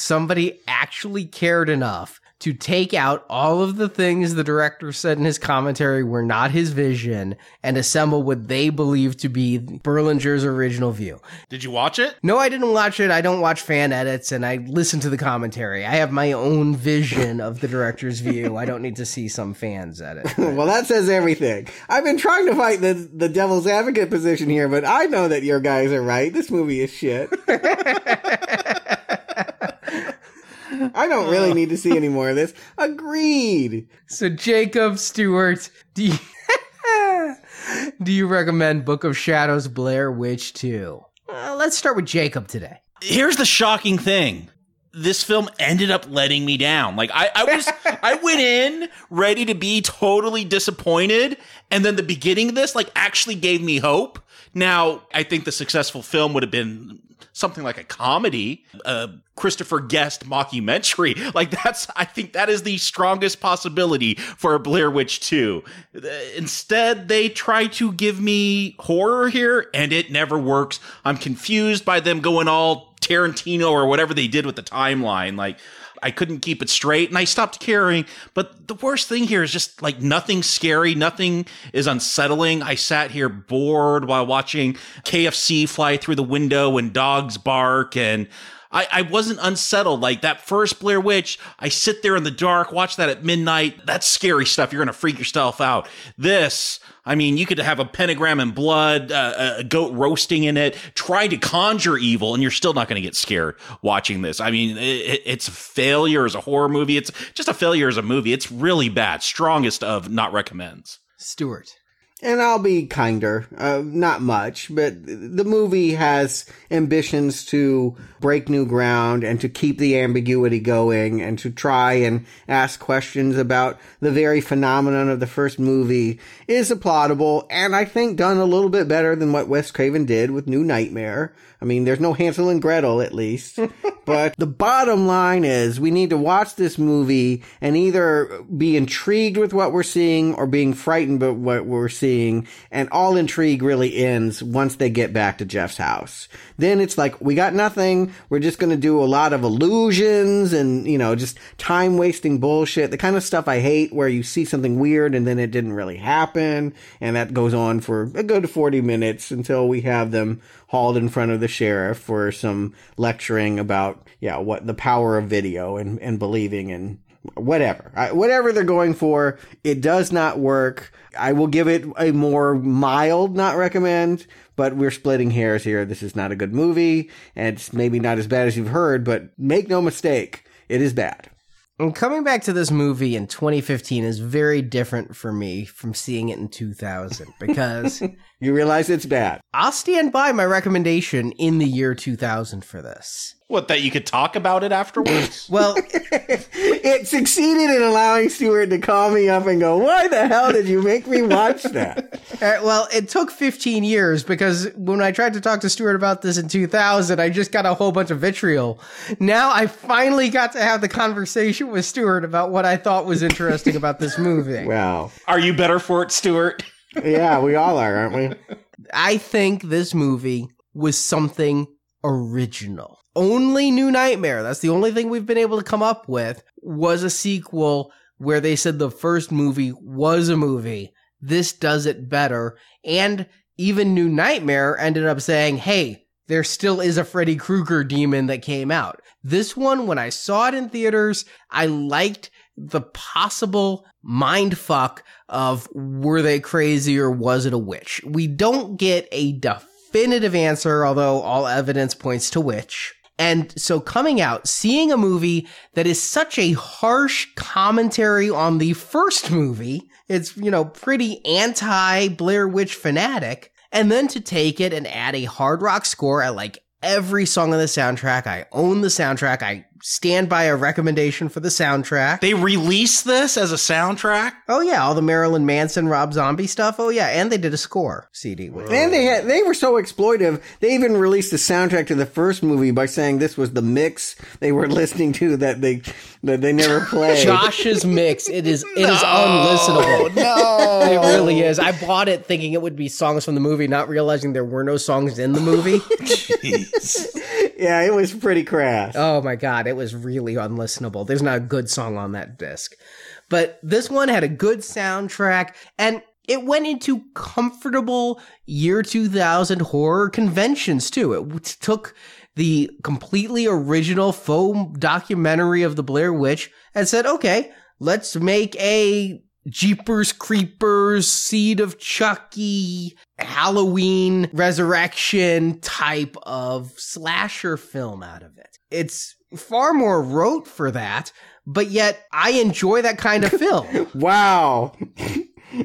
Speaker 3: Somebody actually cared enough to take out all of the things the director said in his commentary were not his vision and assemble what they believe to be Berlinger's original view.
Speaker 5: Did you watch it?
Speaker 3: No, I didn't watch it. I don't watch fan edits and I listen to the commentary. I have my own vision of the director's view. I don't need to see some fans edit.
Speaker 4: well, that says everything. I've been trying to fight the, the devil's advocate position here, but I know that your guys are right. This movie is shit. I don't really need to see any more of this. Agreed.
Speaker 3: So Jacob Stuart, do you do you recommend Book of Shadows Blair Witch 2? Uh, let's start with Jacob today.
Speaker 5: Here's the shocking thing. This film ended up letting me down. Like I, I was I went in ready to be totally disappointed, and then the beginning of this like actually gave me hope. Now, I think the successful film would have been something like a comedy, a Christopher Guest mockumentary. Like that's I think that is the strongest possibility for a Blair Witch 2. Uh, Instead, they try to give me horror here and it never works. I'm confused by them going all Tarantino or whatever they did with the timeline. Like I couldn't keep it straight and I stopped caring. But the worst thing here is just like nothing scary, nothing is unsettling. I sat here bored while watching KFC fly through the window and dogs bark and I, I wasn't unsettled. Like that first Blair Witch, I sit there in the dark, watch that at midnight. That's scary stuff. You're going to freak yourself out. This, I mean, you could have a pentagram and blood, uh, a goat roasting in it, try to conjure evil, and you're still not going to get scared watching this. I mean, it, it's a failure as a horror movie. It's just a failure as a movie. It's really bad. Strongest of not recommends.
Speaker 3: Stuart.
Speaker 4: And I'll be kinder, uh, not much, but the movie has ambitions to break new ground and to keep the ambiguity going and to try and ask questions about the very phenomenon of the first movie is applaudable and I think done a little bit better than what Wes Craven did with New Nightmare. I mean, there's no Hansel and Gretel at least. but the bottom line is we need to watch this movie and either be intrigued with what we're seeing or being frightened by what we're seeing. And all intrigue really ends once they get back to Jeff's house. Then it's like, we got nothing. We're just going to do a lot of illusions and, you know, just time wasting bullshit. The kind of stuff I hate where you see something weird and then it didn't really happen. And that goes on for a good 40 minutes until we have them hauled in front of the sheriff for some lecturing about, yeah, what the power of video and, and believing and whatever. I, whatever they're going for, it does not work. I will give it a more mild not recommend, but we're splitting hairs here. This is not a good movie, and it's maybe not as bad as you've heard, but make no mistake, it is bad.
Speaker 3: And coming back to this movie in 2015 is very different for me from seeing it in 2000 because
Speaker 4: You realize it's bad.
Speaker 3: I'll stand by my recommendation in the year 2000 for this.
Speaker 5: What, that you could talk about it afterwards?
Speaker 3: Well,
Speaker 4: It succeeded in allowing Stuart to call me up and go, why the hell did you make me watch that?
Speaker 3: Uh, well, it took 15 years because when I tried to talk to Stuart about this in 2000, I just got a whole bunch of vitriol. Now I finally got to have the conversation with Stuart about what I thought was interesting about this movie.
Speaker 4: wow.
Speaker 5: Are you better for it, Stuart?
Speaker 4: Yeah, we all are, aren't we?
Speaker 3: I think this movie was something original. Only New Nightmare, that's the only thing we've been able to come up with, was a sequel where they said the first movie was a movie. This does it better. And even New Nightmare ended up saying, hey, there still is a Freddy Krueger demon that came out. This one, when I saw it in theaters, I liked the possible mind fuck of were they crazy or was it a witch? We don't get a definitive answer, although all evidence points to witch. And so coming out, seeing a movie that is such a harsh commentary on the first movie, it's, you know, pretty anti Blair Witch fanatic. And then to take it and add a hard rock score at like every song on the soundtrack. I own the soundtrack. I stand by a recommendation for the soundtrack.
Speaker 5: They released this as a soundtrack.
Speaker 3: oh yeah, all the Marilyn Manson, Rob Zombie stuff. Oh yeah, and they did a score CD with it.
Speaker 4: And they had they were so exploitive. They even released the soundtrack to the first movie by saying this was the mix they were listening to that they that they never play.
Speaker 3: Josh's mix. It is it is unlistenable.
Speaker 5: No,
Speaker 3: It really is. I bought it thinking it would be songs from the movie, not realizing there were no songs in the movie.
Speaker 4: yeah, it was pretty crass.
Speaker 3: Oh my god, it was really unlistenable. There's not a good song on that disc. But this one had a good soundtrack and it went into comfortable year 2000 horror conventions too. It w- took the completely original faux documentary of the Blair Witch and said, okay, let's make a Jeepers Creepers, Seed of Chucky, Halloween Resurrection type of slasher film out of it. It's far more rote for that, but yet I enjoy that kind of film.
Speaker 4: Wow.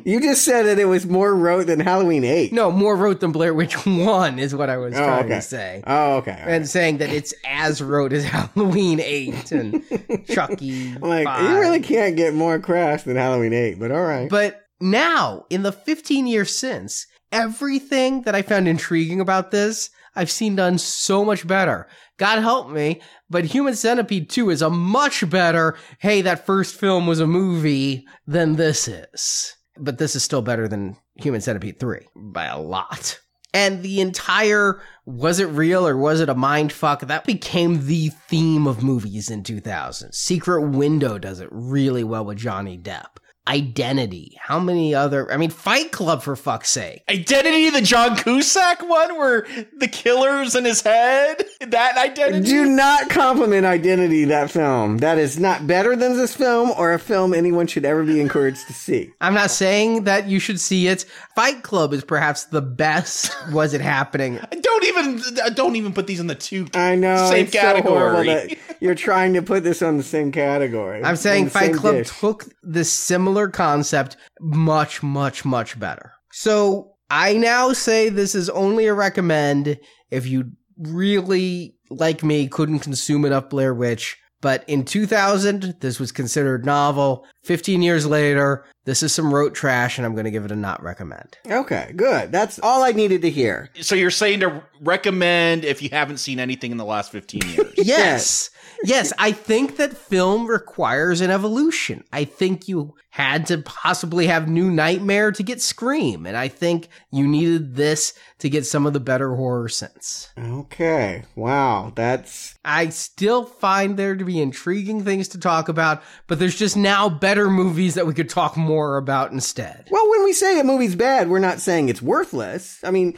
Speaker 4: You just said that it was more rote than Halloween 8.
Speaker 3: no, more rote than Blair Witch 1 is what I was
Speaker 4: Oh,
Speaker 3: trying
Speaker 4: okay.
Speaker 3: to say.
Speaker 4: Oh, okay. all right.
Speaker 3: And saying that it's as rote as Halloween 8 and Chucky.
Speaker 4: Like,
Speaker 3: 5.
Speaker 4: you really can't get more crass than Halloween 8, but all right.
Speaker 3: But now, in the 15 years since, everything that I found intriguing about this, I've seen done so much better. God help me, but Human Centipede 2 is a much better, hey, that first film was a movie than this is. But this is still better than Human Centipede 3 by a lot. And the entire was it real or was it a mind fuck? That became the theme of movies in 2000. Secret Window does it really well with Johnny Depp. Identity. How many other? I mean, Fight Club for fuck's sake.
Speaker 5: Identity, the John Cusack one, where the killer's in his head. That identity.
Speaker 4: Do not compliment Identity, that film. That is not better than this film or a film anyone should ever be encouraged to see.
Speaker 3: I'm not saying that you should see it. Fight Club is perhaps the best. Was it happening?
Speaker 5: don't even uh, don't even put these in the two.
Speaker 4: I know.
Speaker 5: Same
Speaker 4: it's so
Speaker 5: category.
Speaker 4: that you're trying to put this on the same category.
Speaker 3: I'm saying
Speaker 4: On
Speaker 3: Fight Club
Speaker 4: dish.
Speaker 3: took the similar concept much, much, much better. So I now say this is only a recommend if you really, like me, couldn't consume enough Blair Witch. But in 2000, this was considered novel. 15 years later, this is some rote trash, and I'm going to give it a not recommend.
Speaker 4: Okay, good. That's all I needed to hear.
Speaker 5: So you're saying to recommend if you haven't seen anything in the last 15 years.
Speaker 3: Yes. Yes, I think that film requires an evolution. I think you had to possibly have New Nightmare to get Scream, and I think you needed this to get some of the better horror sense.
Speaker 4: Okay. Wow. That's
Speaker 3: I still find there to be intriguing things to talk about, but there's just now better movies that we could talk more about instead.
Speaker 4: well, when we say a movie's bad, we're not saying it's worthless. I mean,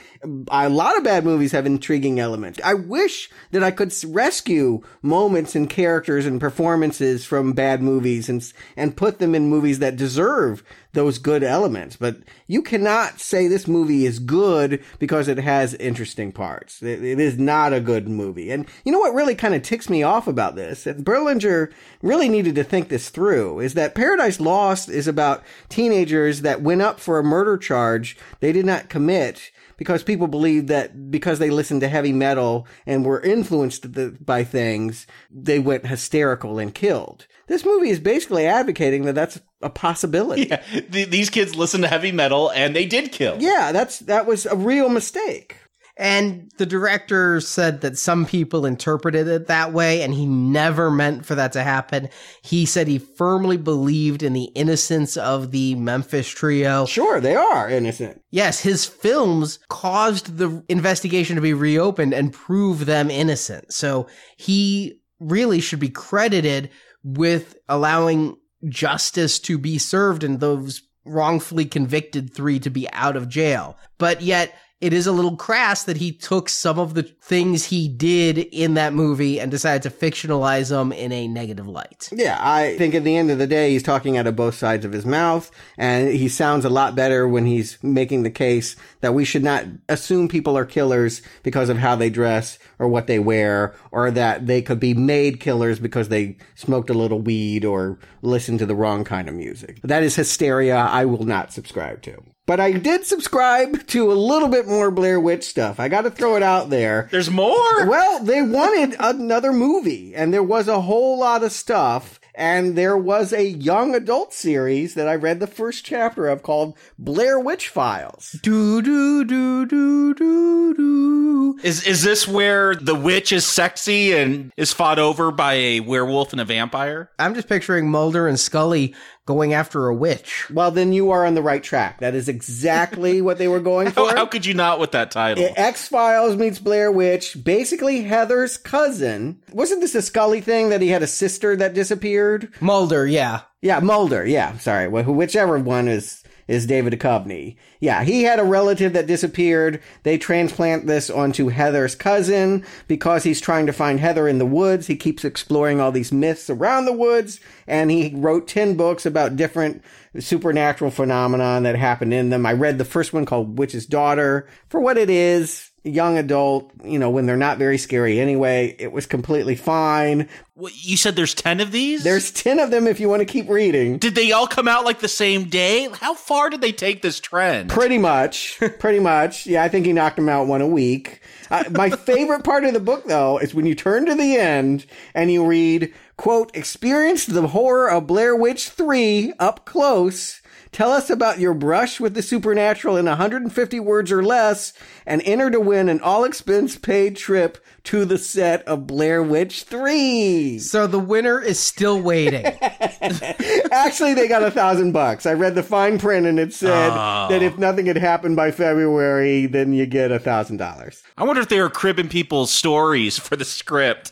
Speaker 4: a lot of bad movies have intriguing elements. I wish that I could rescue moments and characters and performances from bad movies and and put them in movies that deserve those good elements. But you cannot say this movie is good because it has interesting parts. It, it is not a good movie. And you know what really kind of ticks me off about this? That Berlinger really needed to think this through is that Paradise Lost is about teenagers that went up for a murder charge they did not commit because people believed that because they listened to heavy metal and were influenced the, by things, they went hysterical and killed. This movie is basically advocating that that's a possibility.
Speaker 5: yeah, th- these kids listen to heavy metal and they did kill.
Speaker 4: Yeah, that's that was a real mistake.
Speaker 3: And the director said that some people interpreted it that way, and he never meant for that to happen. He said he firmly believed in the innocence of the Memphis trio.
Speaker 4: Sure, they are innocent.
Speaker 3: Yes, his films caused the investigation to be reopened and prove them innocent. So he really should be credited with allowing justice to be served and those wrongfully convicted three to be out of jail. But yet it is a little crass that he took some of the things he did in that movie and decided to fictionalize them in a negative light.
Speaker 4: Yeah, I think at the end of the day, he's talking out of both sides of his mouth, and he sounds a lot better when he's making the case that we should not assume people are killers because of how they dress or what they wear, or that they could be made killers because they smoked a little weed or listened to the wrong kind of music. That is hysteria I will not subscribe to. But I did subscribe to a little bit more Blair Witch stuff. I got to throw it out there.
Speaker 5: There's more.
Speaker 4: Well, they wanted another movie, and there was a whole lot of stuff. And there was a young adult series that I read the first chapter of called Blair Witch Files.
Speaker 3: Do do do do do do.
Speaker 5: Is is this where the witch is sexy and is fought over by a werewolf and a vampire?
Speaker 3: I'm just picturing Mulder and Scully going after a witch.
Speaker 4: Well, then you are on the right track. That is exactly what they were going for.
Speaker 5: how could you not with that title?
Speaker 4: X Files meets Blair Witch, basically Heather's cousin. Wasn't this a Scully thing that he had a sister that disappeared?
Speaker 3: Mulder, yeah.
Speaker 4: Yeah, Mulder. Yeah, sorry. Wh- Whichever one is is David Duchovny. Yeah, he had a relative that disappeared. They transplant this onto Heather's cousin because he's trying to find Heather in the woods. He keeps exploring all these myths around the woods, and he wrote 10 books about different supernatural phenomenon that happened in them. I read the first one called Witch's Daughter. For what it is, young adult, you know, when they're not very scary anyway, it was completely fine.
Speaker 5: What, you said there's ten of these.
Speaker 4: There's 10 of them if you want to keep reading.
Speaker 5: Did they all come out like the same day? How far did they take this trend?
Speaker 4: Pretty much. Pretty much. Yeah, I think he knocked him out one a week. Uh, my favorite part of the book, though, is when you turn to the end and you read, quote, experience the horror of Blair Witch 3 up close. Tell us about your brush with the supernatural in 150 words or less and enter to win an all expense paid trip to the set of Blair Witch 3.
Speaker 3: So the winner is still waiting.
Speaker 4: Actually, they got a thousand bucks. I read the fine print and it said
Speaker 5: Oh.
Speaker 4: that if nothing had happened by February, then you get a thousand dollars.
Speaker 5: I wonder if they were cribbing people's stories for the script.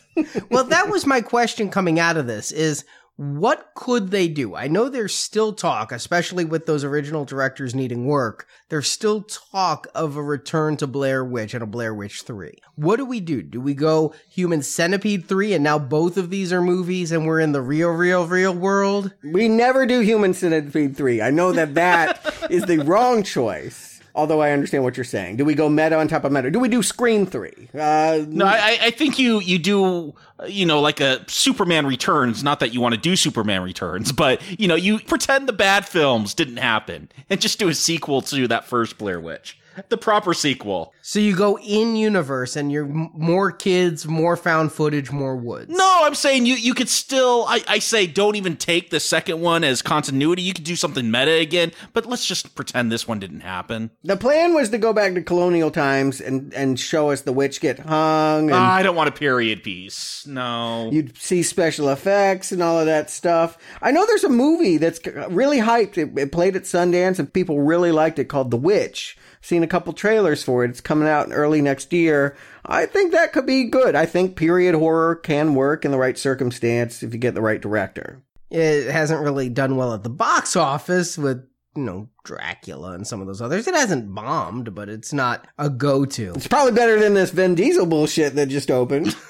Speaker 3: well, that was my question coming out of this is what could they do? I know there's still talk, especially with those original directors needing work. There's still talk of a return to Blair Witch and a Blair Witch 3. What do we do? Do we go Human Centipede 3 and now both of these are movies and we're in the real, real, real world?
Speaker 4: We never do Human Centipede 3. I know that that is the wrong choice. Although I understand what you're saying. Do we go meta on top of meta? Do we do Scream 3? Uh,
Speaker 5: No, I, I think you you do uh, you know like a Superman Returns. Not that you want to do Superman Returns, but you know you pretend the bad films didn't happen and just do a sequel to that first Blair Witch, the proper sequel.
Speaker 3: So you go in universe and you're m- more kids, more found footage, more woods.
Speaker 5: No, I'm saying you you could still. I, I say don't even take the second one as continuity. You could do something meta again, but let's just pretend this one didn't happen.
Speaker 4: the plan was to go back to colonial times and, and show us the witch get hung and
Speaker 5: I don't want a period piece. No.
Speaker 4: You'd see special effects and all of that stuff. I know there's a movie that's really hyped. It, it played at Sundance and people really liked it called The Witch. Seen a couple trailers for it. It's coming out early next year. I think that could be good. I think period horror can work in the right circumstance if you get the right director.
Speaker 3: It hasn't really done well at the box office with, you know, Dracula and some of those others. It hasn't bombed, but it's not a go to.
Speaker 4: It's probably better than this Vin Diesel bullshit that just opened.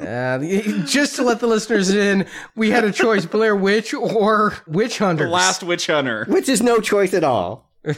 Speaker 3: Uh, just to let the listeners in, we had a choice Blair Witch or Witch Hunter.
Speaker 5: The last witch hunter.
Speaker 4: which is no choice at all.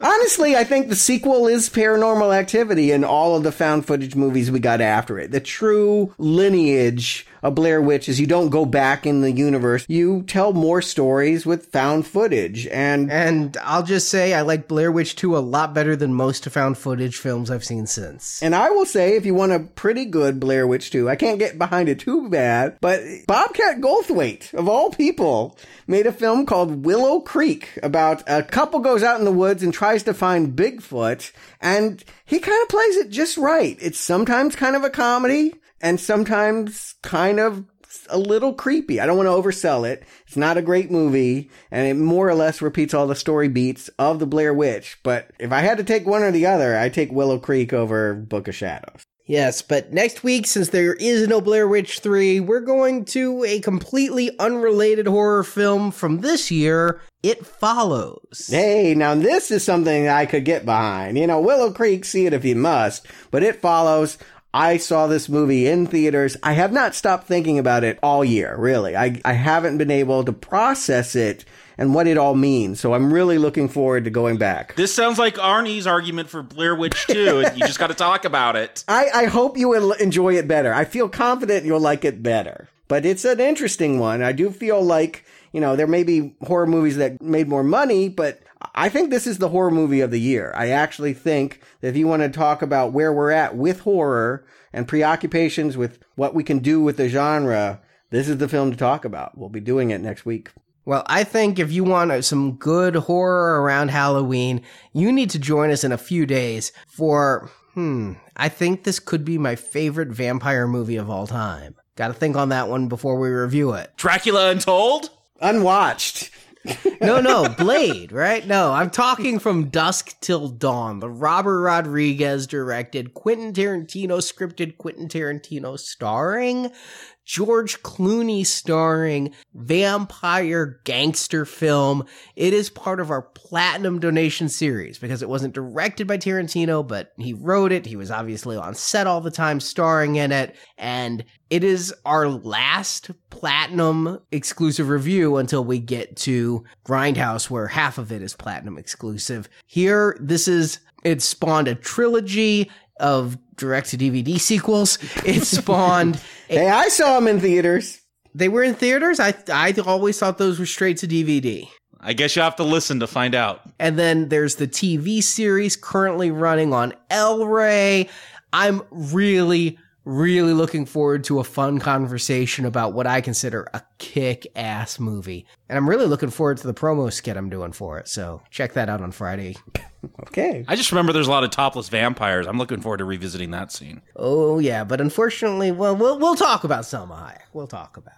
Speaker 4: Honestly, I think the sequel is paranormal activity in all of the found footage movies we got after it. The true lineage of Blair Witch is you don't go back in the universe. You tell more stories with found footage. And
Speaker 3: And I'll just say I like Blair Witch 2 a lot better than most found footage films I've seen since.
Speaker 4: and I will say, if you want a pretty good Blair Witch 2, I can't get behind it too bad, but Bobcat Goldthwait, of all people, made a film called Willow Creek about a couple goes out in the woods and tries to find Bigfoot, and he kind of plays it just right. It's sometimes kind of a comedy, and sometimes kind of a little creepy. I don't want to oversell it. It's not a great movie, and it more or less repeats all the story beats of the Blair Witch. But if I had to take one or the other, I take Willow Creek over Book of Shadows.
Speaker 3: Yes, but next week, since there is no Blair Witch 3, we're going to a completely unrelated horror film from this year. It follows.
Speaker 4: Hey, now this is something I could get behind. You know, Willow Creek, see it if you must, but it follows. I saw this movie in theaters. I have not stopped thinking about it all year, really. I, I haven't been able to process it and what it all means. So I'm really looking forward to going back.
Speaker 5: This sounds like Arnie's argument for Blair Witch 2. you just got to talk about it.
Speaker 4: I, I hope you will enjoy it better. I feel confident you'll like it better. But it's an interesting one. I do feel like, you know, there may be horror movies that made more money, but I think this is the horror movie of the year. I actually think that if you want to talk about where we're at with horror and preoccupations with what we can do with the genre, this is the film to talk about. We'll be doing it next week.
Speaker 3: Well, I think if you want some good horror around Halloween, you need to join us in a few days for, hmm, I think this could be my favorite vampire movie of all time. Gotta think on that one before we review it.
Speaker 5: Dracula Untold?
Speaker 4: Unwatched.
Speaker 3: no, no, Blade, right? No, I'm talking from Dusk Till Dawn, the Robert Rodriguez directed, Quentin Tarantino scripted, Quentin Tarantino starring, George Clooney starring vampire gangster film. It is part of our platinum donation series because it wasn't directed by Tarantino, but he wrote it. He was obviously on set all the time starring in it. And it is our last platinum exclusive review until we get to Grindhouse, where half of it is platinum exclusive. Here, this is, it spawned a trilogy of direct to DVD sequels. It spawned.
Speaker 4: Hey, I saw them in theaters.
Speaker 3: They were in theaters. I I always thought those were straight to DVD.
Speaker 5: I guess you have to listen to find out.
Speaker 3: And then there's the TV series currently running on El Rey. I'm really really looking forward to a fun conversation about what I consider a kick ass movie. And I'm really looking forward to the promo skit I'm doing for it. So check that out on Friday.
Speaker 4: okay.
Speaker 5: I just remember there's a lot of topless vampires. I'm looking forward to revisiting that scene.
Speaker 3: Oh, yeah. But unfortunately, well, we'll, we'll talk about Salma Hayek. We'll talk about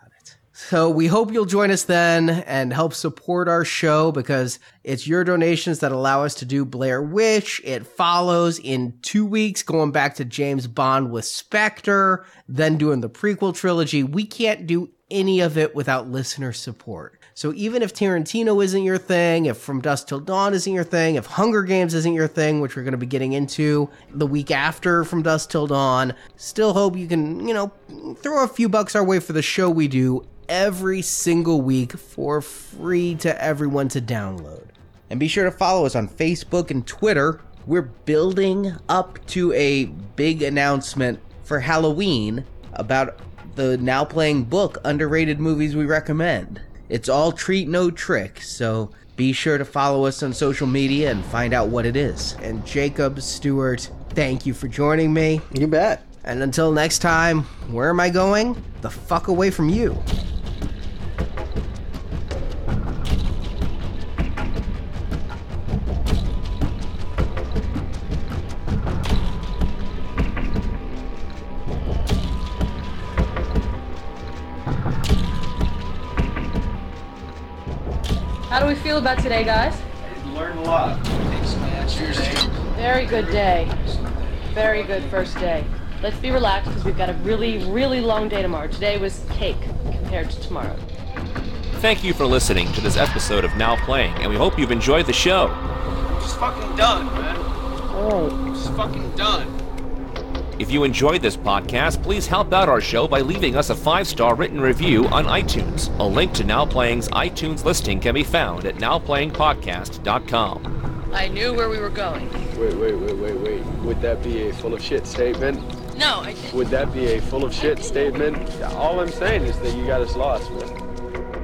Speaker 3: so we hope you'll join us then and help support our show because it's your donations that allow us to do Blair Witch. It follows in two weeks, going back to James Bond with Spectre, then doing the prequel trilogy. We can't do any of it without listener support. So even if Tarantino isn't your thing, if From Dusk Till Dawn isn't your thing, if Hunger Games isn't your thing, which we're going to be getting into the week after From Dusk Till Dawn, still hope you can, you know, throw a few bucks our way for the show we do every single week for free to everyone to download. And be sure to follow us on Facebook and Twitter. We're building up to a big announcement for Halloween about the now playing book Underrated Movies We Recommend. It's all treat, no trick, so be sure to follow us on social media and find out what it is. And Jacob Stuart, thank you for joining me.
Speaker 4: You bet.
Speaker 3: And until next time, where am I going? The fuck away from you.
Speaker 1: How do we feel about today, guys?
Speaker 6: learned a lot. Thanks, man. Cheers.
Speaker 1: Very good day. Very good first day. Let's be relaxed because we've got a really, really long day tomorrow. Today was cake compared to tomorrow.
Speaker 2: Thank you for listening to this episode of Now Playing, and we hope you've enjoyed the show.
Speaker 6: Just fucking done, man.
Speaker 1: Oh.
Speaker 6: Just fucking done.
Speaker 2: If you enjoyed this podcast, please help out our show by leaving us a five star written review on iTunes. A link to Now Playing's iTunes listing can be found at nowplayingpodcast.com.
Speaker 1: I knew where we were going.
Speaker 7: Wait, wait, wait, wait, wait. Would that be a full of shit statement?
Speaker 1: No, I didn't.
Speaker 7: Would that be a full of shit statement? All I'm saying is that you got us lost, man.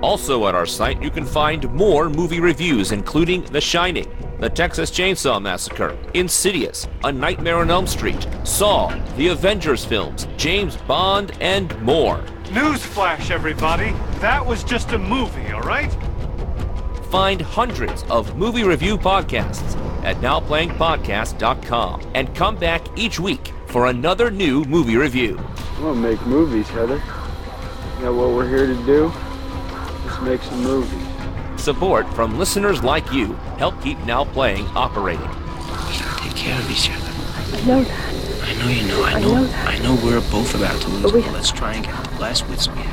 Speaker 2: Also, at our site, you can find more movie reviews, including The Shining, The Texas Chainsaw Massacre, Insidious, A Nightmare on Elm Street, Saw, The Avengers films, James Bond, and more.
Speaker 8: Newsflash, everybody. That was just a movie, all right?
Speaker 2: Find hundreds of movie review podcasts at nowplayingpodcast.com and come back each week for another new movie review.
Speaker 7: I'm gonna make movies, Heather. You know what we're here to do? Just make some movies.
Speaker 2: Support from listeners like you help keep Now Playing operating.
Speaker 6: Take care of each other.
Speaker 1: I know that.
Speaker 9: I know you know. I know. I know we're both about to lose. But let's try and get the Blazkowicz again.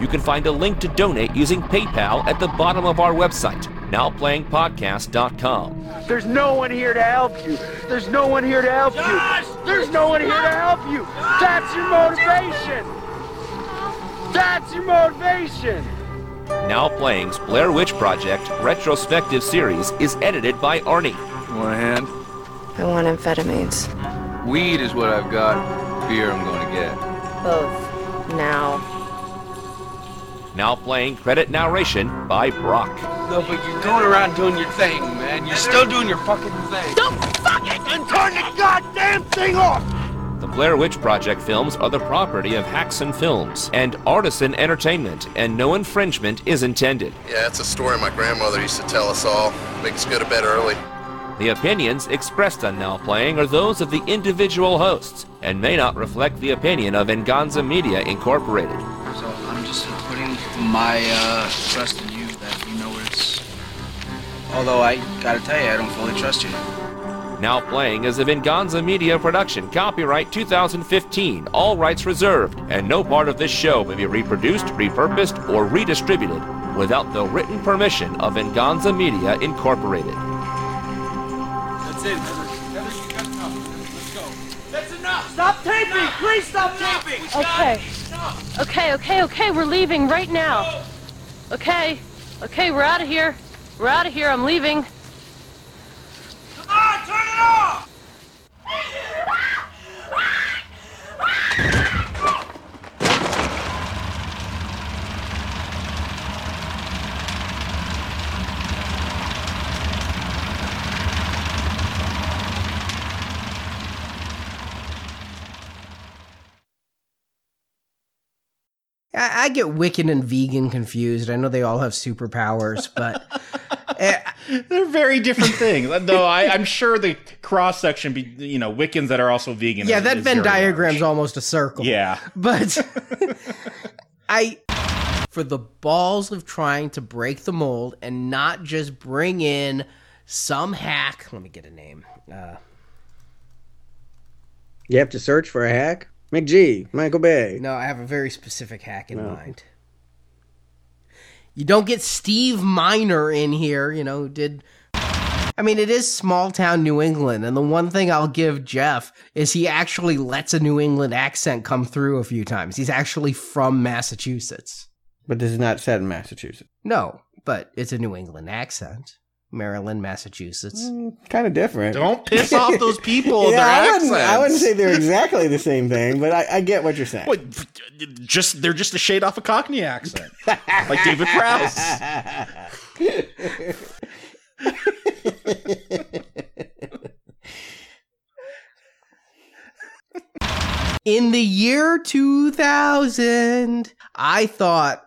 Speaker 2: You can find a link to donate using PayPal at the bottom of our website, nowplayingpodcast.com.
Speaker 7: There's no one here to help you. There's no one here to help you. There's no one here to help you. That's your motivation. That's your motivation.
Speaker 2: Now Playing's Blair Witch Project retrospective series is edited by Arnie.
Speaker 7: Want a hand?
Speaker 10: I want amphetamines.
Speaker 7: Weed is what I've got. Beer I'm going to get.
Speaker 10: Both. Now.
Speaker 2: Now playing credit narration by Brock.
Speaker 6: No, but you're going around doing your thing, man. You're still doing your fucking thing.
Speaker 7: Don't fucking turn the goddamn thing off!
Speaker 2: The Blair Witch Project films are the property of Haxan Films and Artisan Entertainment, and no infringement is intended.
Speaker 11: Yeah, it's a story my grandmother used to tell us all. Make us go to bed early.
Speaker 2: The opinions expressed on Now Playing are those of the individual hosts and may not reflect the opinion of Venganza Media Incorporated.
Speaker 6: So I'm just putting my uh, trust in you that you know where it's. Although I gotta tell you, I don't fully trust you.
Speaker 2: Now Playing is a Venganza Media production, copyright 2015, all rights reserved, and no part of this show may be reproduced, repurposed, or redistributed without the written permission of Venganza Media Incorporated.
Speaker 6: That's it. Heather, you got enough. Let's go. That's enough.
Speaker 7: Stop taping! Please stop taping!
Speaker 1: Okay. Okay, okay, okay, we're leaving right now. Okay. Okay, we're out of here. We're out of here. I'm leaving.
Speaker 7: On,
Speaker 3: I, I get Wiccan and vegan confused. I know they all have superpowers, but
Speaker 5: They're very different things. Though I, I'm sure the cross section, be you know, Wiccans that are also vegan.
Speaker 3: yeah,
Speaker 5: is-
Speaker 3: that
Speaker 5: is
Speaker 3: Venn
Speaker 5: very
Speaker 3: diagram's
Speaker 5: large.
Speaker 3: almost a circle.
Speaker 5: Yeah.
Speaker 3: But I for the balls of trying to break the mold and not just bring in some hack. Let me get a name. Uh,
Speaker 4: You have to search for a hack? McG, Michael Bay.
Speaker 3: no, I have a very specific hack in
Speaker 4: No.
Speaker 3: mind. You don't get Steve Miner in here, you know, who did I mean, it is small town New England, and the one thing I'll give Jeff is he actually lets a New England accent come through a few times. He's actually from Massachusetts.
Speaker 4: But this is not set in Massachusetts.
Speaker 3: No, but it's a New England accent. Maryland, Massachusetts.
Speaker 4: Mm, kind of different.
Speaker 5: Don't piss off those people.
Speaker 4: yeah,
Speaker 5: their
Speaker 4: I wouldn't, I wouldn't say they're exactly the same thing, but I, I get what you're saying.
Speaker 5: What, just they're just a shade off a Cockney accent, like David Prowse.
Speaker 3: In the year 2000, I thought